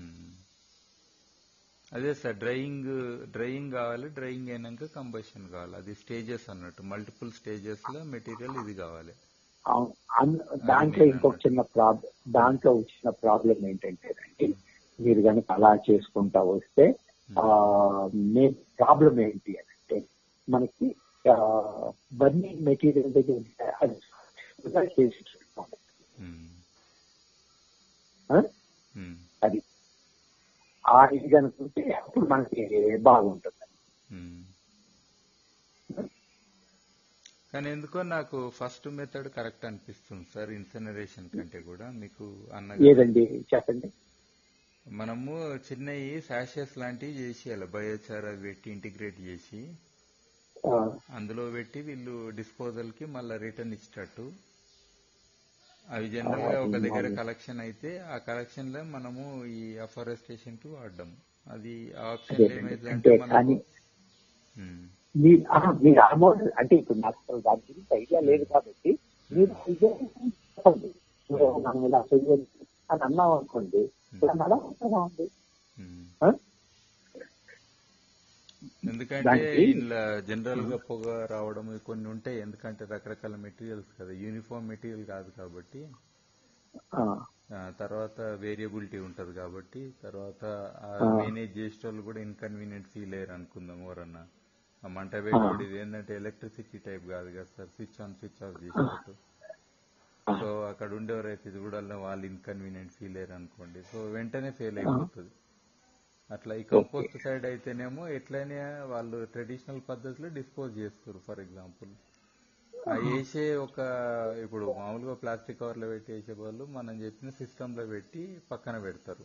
అదే సార్ డ్రైయింగ్ డ్రైయింగ్ కావాలి డ్రైయింగ్ అయినాక కంబషన్ కావాలి. అది స్టేజెస్ అన్నట్టు మల్టిపుల్ స్టేజెస్లో మెటీరియల్ ఇది కావాలి. దాంట్లో ఇంకొక చిన్న ప్రాబ్లం దాంట్లో వచ్చిన ప్రాబ్లం ఏంటంటే అండి, మీరు కనుక అలా చేసుకుంటా వస్తే ప్రాబ్లం ఏంటి అంటే మనకి బర్నింగ్ మెటీరియల్ దగ్గర అది చేసి అది. ఆ ఇది కనుకుంటే అప్పుడు మనకి బాగుంటుంది. కానీ ఎందుకో నాకు ఫస్ట్ మెథడ్ కరెక్ట్ అనిపిస్తుంది సార్ ఇన్సనరేషన్ కంటే కూడా. మీకు అన్న ఏదండి? చెప్పండి. మనము చిన్నవి శాషెస్ లాంటివి చేసేయాలి. బయోచార్ అవి పెట్టి ఇంటిగ్రేట్ చేసి అందులో పెట్టి వీళ్ళు డిస్పోజల్కి మళ్ళీ రిటర్న్ ఇచ్చేటట్టు. అవి జనరల్గా ఒక దగ్గర కలెక్షన్ అయితే ఆ కలెక్షన్లో మనము ఈ అఫారెస్టేషన్కి వాడడం. అది ఆప్షన్ ఏమైందంటే అంటే మనకు మీరు అంటే ఇప్పుడు నాకు అసలు దాని గురించి ఐడియా లేదు కాబట్టి మీరు అని అన్నాం అనుకోండి ఉంది ఉమ్. ఆ? ఎందుకంటే ఇలా జనరల్గా పొగ రావడం కొన్ని ఉంటాయి. ఎందుకంటే రకరకాల మెటీరియల్స్ కదా. యూనిఫామ్ మెటీరియల్ కాదు కాబట్టి. తర్వాత వేరియబిలిటీ ఉంటది కాబట్టి. తర్వాత. మేనేజ్ చేసేటోళ్ళు కూడా ఇన్కన్వీనియంట్ ఫీల్ అయ్యారు అనుకుందాం ఎవరన్నా. ఆ మంట వేడి ఇది ఏంటంటే ఎలక్ట్రిసిటీ టైప్ కాదు కదా sir. Switch on switch off చేసేటట్టు. సో అక్కడ ఇది కూడా వాళ్ళు ఇన్కన్వీనియంట్ ఫీల్ అయ్యారు అనుకోండి సో వెంటనే ఫెయిల్ అయిపోతుంది. అట్లా ఈ కంపోస్ట్ సైడ్ అయితేనేమో ఎట్లయినా వాళ్ళు ట్రెడిషనల్ పద్ధతిలో డిస్పోజ్ చేస్తారు ఫర్ ఎగ్జాంపుల్ ఆ వేసే ఒక ఇప్పుడు మామూలుగా ప్లాస్టిక్ కవర్లో పెట్టి వేసే వాళ్ళు మనం చెప్పిన సిస్టమ్లో పెట్టి పక్కన పెడతారు.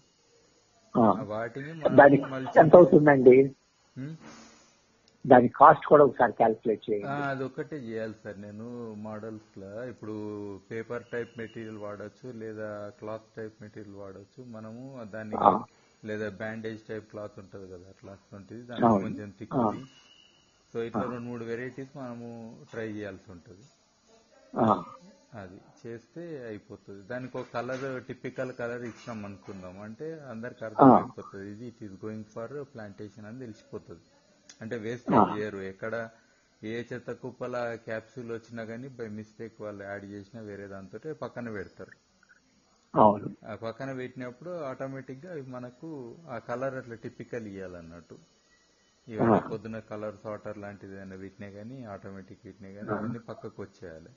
వాటిని ఎంత మళ్ళీ అవుతుందండి దాని కాస్ట్ కూడా ఒకసారి క్యాల్కులేట్ ఆ, చేయండి అదొక్కటే చేయాలి సార్ నేను మోడల్స్లో ఇప్పుడు పేపర్ టైప్ మెటీరియల్ వాడొచ్చు లేదా క్లాత్ టైప్ మెటీరియల్ వాడొచ్చు. మనము దాన్ని. లేదా బ్యాండేజ్ టైప్ క్లాత్ ఉంటది కదా అట్లా ఉంటుంది దానికి. కొంచెం థిక్. సో ఇట్లా రెండు మూడు వెరైటీస్ మనము ట్రై చేయాల్సి ఉంటుంది. అది చేస్తే అయిపోతుంది. దానికి ఒక కలర్ టిపికల్ కలర్ ఇచ్చాం అనుకుందాం అంటే అందరికి అర్థమైపోతుంది. ఇది it is going for plantation అని తెలిసిపోతుంది. అంటే వేస్టేజ్ చేయరు ఎక్కడ ఏ చెత్త కుప్పల క్యాప్సూల్ వచ్చినా కానీ బై మిస్టేక్ వాళ్ళు యాడ్ చేసినా వేరే దాంతో పక్కన పెడతారు. పక్కన పెట్టినప్పుడు ఆటోమేటిక్గా అవి మనకు ఆ కలర్ అట్లా టిపికల్ ఇవ్వాలన్నట్టు ఇవన్నీ పొద్దున కలర్ సార్టర్ లాంటిది ఏదైనా పెట్టినా కానీ ఆటోమేటిక్ పెట్టినా కానీ అవన్నీ పక్కకు వచ్చేయాలి.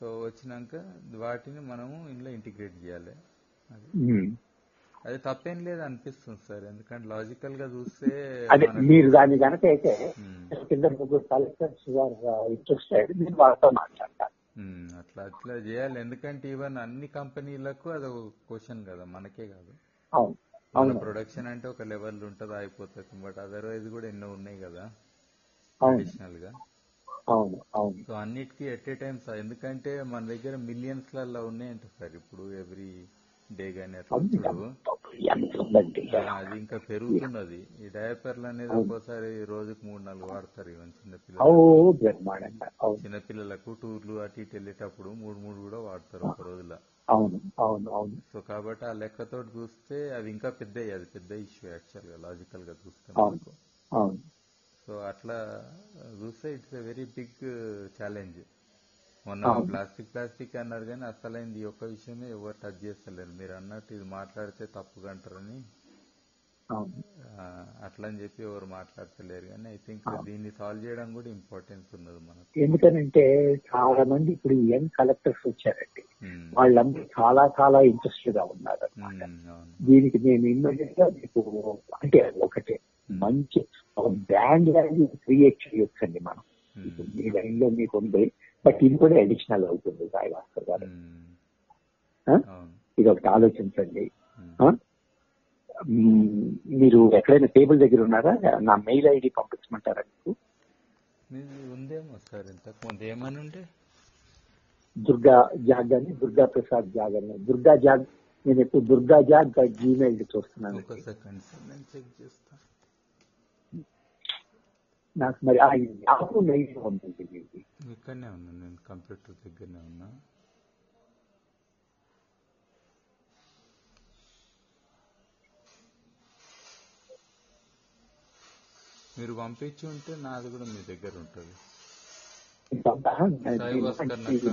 సో వచ్చినాక వాటిని మనము ఇంట్లో ఇంటిగ్రేట్ చేయాలి. అది. అది తప్పేం లేదు అనిపిస్తుంది సార్. ఎందుకంటే లాజికల్గా చూస్తే అదే మీరు దాని కనుక అయితే కింద ముగ్గురు కలెక్టర్స్ ఇంట్రెస్టెడ్ మీరు వాళ్ళతో మాట్లాడతారు. అట్లా అట్లా చేయాలి. ఎందుకంటే ఈవెన్ అన్ని కంపెనీలకు అది ఒక క్వశ్చన్ కదా మనకే కాదు. అవును. ప్రొడక్షన్ అంటే ఒక లెవెల్ ఉంటుంది అయిపోతుంది బట్ అదర్వైజ్ కూడా ఎన్నో ఉన్నాయి కదా అడిషనల్గా. అవును అవును. సో అన్నిటికీ ఎట్ ఏ టైం సార్. ఎందుకంటే మన దగ్గర మిలియన్స్లలో ఉన్నాయంట సార్. ఇప్పుడు ఎవ్రీ డే గానీ అట్లా ఉందండి. అది ఇంకా పెరుగుతున్నది. ఈ డయాపర్లు అనేది ఒక్కోసారి రోజుకు మూడు నాలుగు వాడతారు చిన్నపిల్లలు. చిన్నపిల్లలకు టూర్లు అటు ఇటు వెళ్ళేటప్పుడు మూడు మూడు కూడా వాడతారు ఒక రోజులో అవును అవును అవును. సో కాబట్టి ఆ లెక్కతో చూస్తే అవి ఇంకా పెద్ద అది పెద్ద ఇష్యూ యాక్చువల్గా లాజికల్గా చూస్తే అవును. సో అట్లా చూస్తే it's a very big challenge. మొన్న. ప్లాస్టిక్ ప్లాస్టిక్ అన్నారు కానీ అసలైంది ఈ ఒక్క విషయమే ఎవరు టచ్ చేస్తలేరు. మీరు అన్నట్టు ఇది మాట్లాడితే తప్పుగా అంటారని అవును. ఆ, అట్లా అని చెప్పి ఎవరు మాట్లాడతలేరు కానీ ఐ థింక్ దీన్ని సాల్వ్ చేయడం కూడా ఇంపార్టెన్స్ ఉన్నది మనకు. ఎందుకనంటే చాలా మంది ఇప్పుడు యంగ్ కలెక్టర్స్ వచ్చారండి. వాళ్ళందరూ చాలా చాలా ఇంట్రెస్ట్గా ఉన్నారు దీనికి నేను ఇమ్మీడియట్గా మీకు అంటే ఒకటే మంచి ఒక బ్రాండ్ వాల్యూ క్రియేట్ చేయొచ్చండి మనం. మీ లైన్లో మీకు ఉంది. బట్ ఇది కూడా అడిషనల్ అవుతుంది సాయి భాస్కర్ గారు. ఇది ఒకటి ఆలోచించండి. మీరు ఎక్కడైనా టేబుల్ దగ్గర ఉన్నారా? నా మెయిల్ ఐడి పంపించమంటారా మీకు? ఉందేమో సార్ ఇంతకు ముందు. ఏమని ఉండే? దుర్గా జాగ్ అని దుర్గా ప్రసాద్ జాగ్ అని. దుర్గా జాగ్ నేను ఎప్పుడు దుర్గా జాగ్ జీమెయిల్ చూస్తున్నాను. ఒక సెకండ్ సార్ నేను చెక్ చేస్తాను నాకు మరి ఆ యాహూ మెయిల్ ఉంటుంది ఇక్కడనే ఉన్నా నేను కంప్యూటర్ దగ్గరనే ఉన్నా. మీరు పంపించి ఉంటే నాది కూడా మీ దగ్గర ఉంటుంది. Sai Bhaskar Nakka.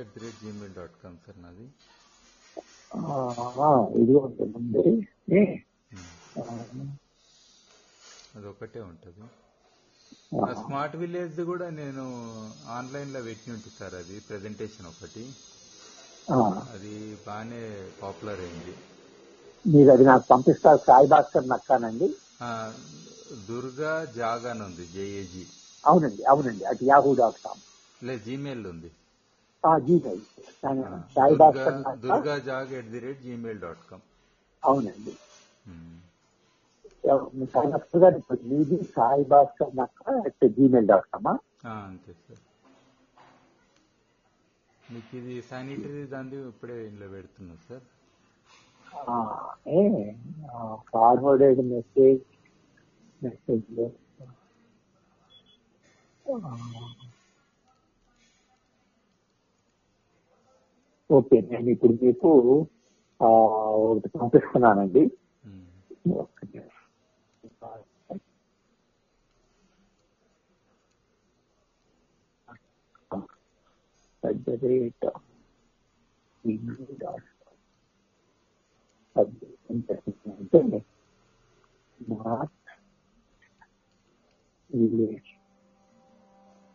At the rate Gmail dot com sir నాది. ఇది ఉంటుంది అది ఒకటే ఉంటుంది స్మార్ట్ విలేజ్ కూడా నేను ఆన్లైన్లో పెట్టి ఉంటుంది సార్ అది ప్రెజెంటేషన్ ఒకటి. అది బాగానే పాపులర్ అయింది. మీరు అది నాకు పంపిస్తారు సాయి భాస్కర్ నక్కానండి. దుర్గా జాగ్ అని ఉంది జేఏజీ. అవునండి అవునండి అటు యాహూ డాట్ కామ్. లే జీమెయిల్ ఉంది. Gmail. Sai Bhaskar Durga Jag at the rate Gmail dot com. అవునండి. సాయి భాస్కర్ గారు మీది Sai Bhaskar Nakka at Gmail dot com అంతే సార్. మీకు ఇది శానిటరీ దాన్ని ఇప్పుడే ఇంట్లో పెడుతున్నాం sir. A forwarded message message okay నేను ఇప్పుడు మీకు ఒకటి పంపిస్తున్నానండి. Um. at the rate of email or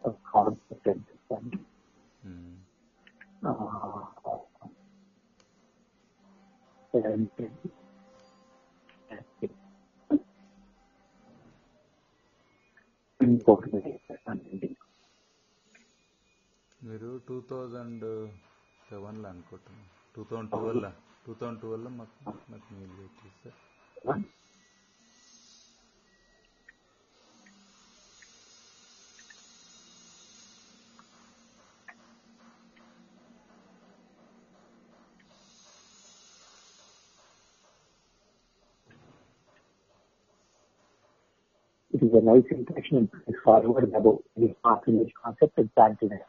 of competent funding. And important మీరు టూ థౌజండ్ సెవెన్లో అనుకుంటున్నాను టూ థౌజండ్ ట్వెల్వ్లో టూ థౌజండ్ ట్వెల్వ్లో మాకు నాకు మీరు చేస్తారు noise pollution is far over above any path in which concept is back to the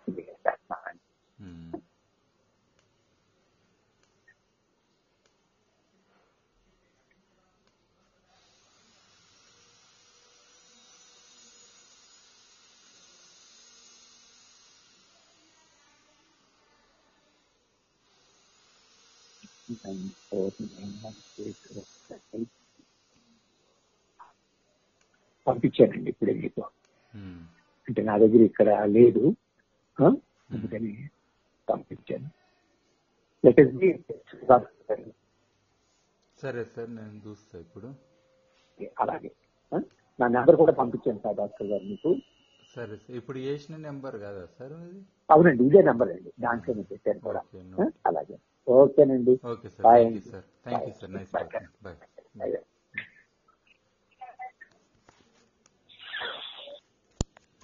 that time. Mm. And for the. పంపించానండి ఇప్పుడే మీకు. అంటే నా దగ్గర ఇక్కడ లేదు? అందుకని పంపించాను. లెట్ ఇస్ బి సరే సార్ నేను చూస్తా ఇప్పుడు. అలాగే? నా నెంబర్ కూడా పంపించాను సార్ డాక్టర్ గారు మీకు. సరే సార్ ఇప్పుడు చేసిన నెంబర్ కదా సార్ అవునండి ఇదే నెంబర్ అండి. దాంట్లోనే పెట్టాను కూడా? అలాగే. ఓకేనండి. Okay sir. Thank you sir. Thank you sir nice. Bye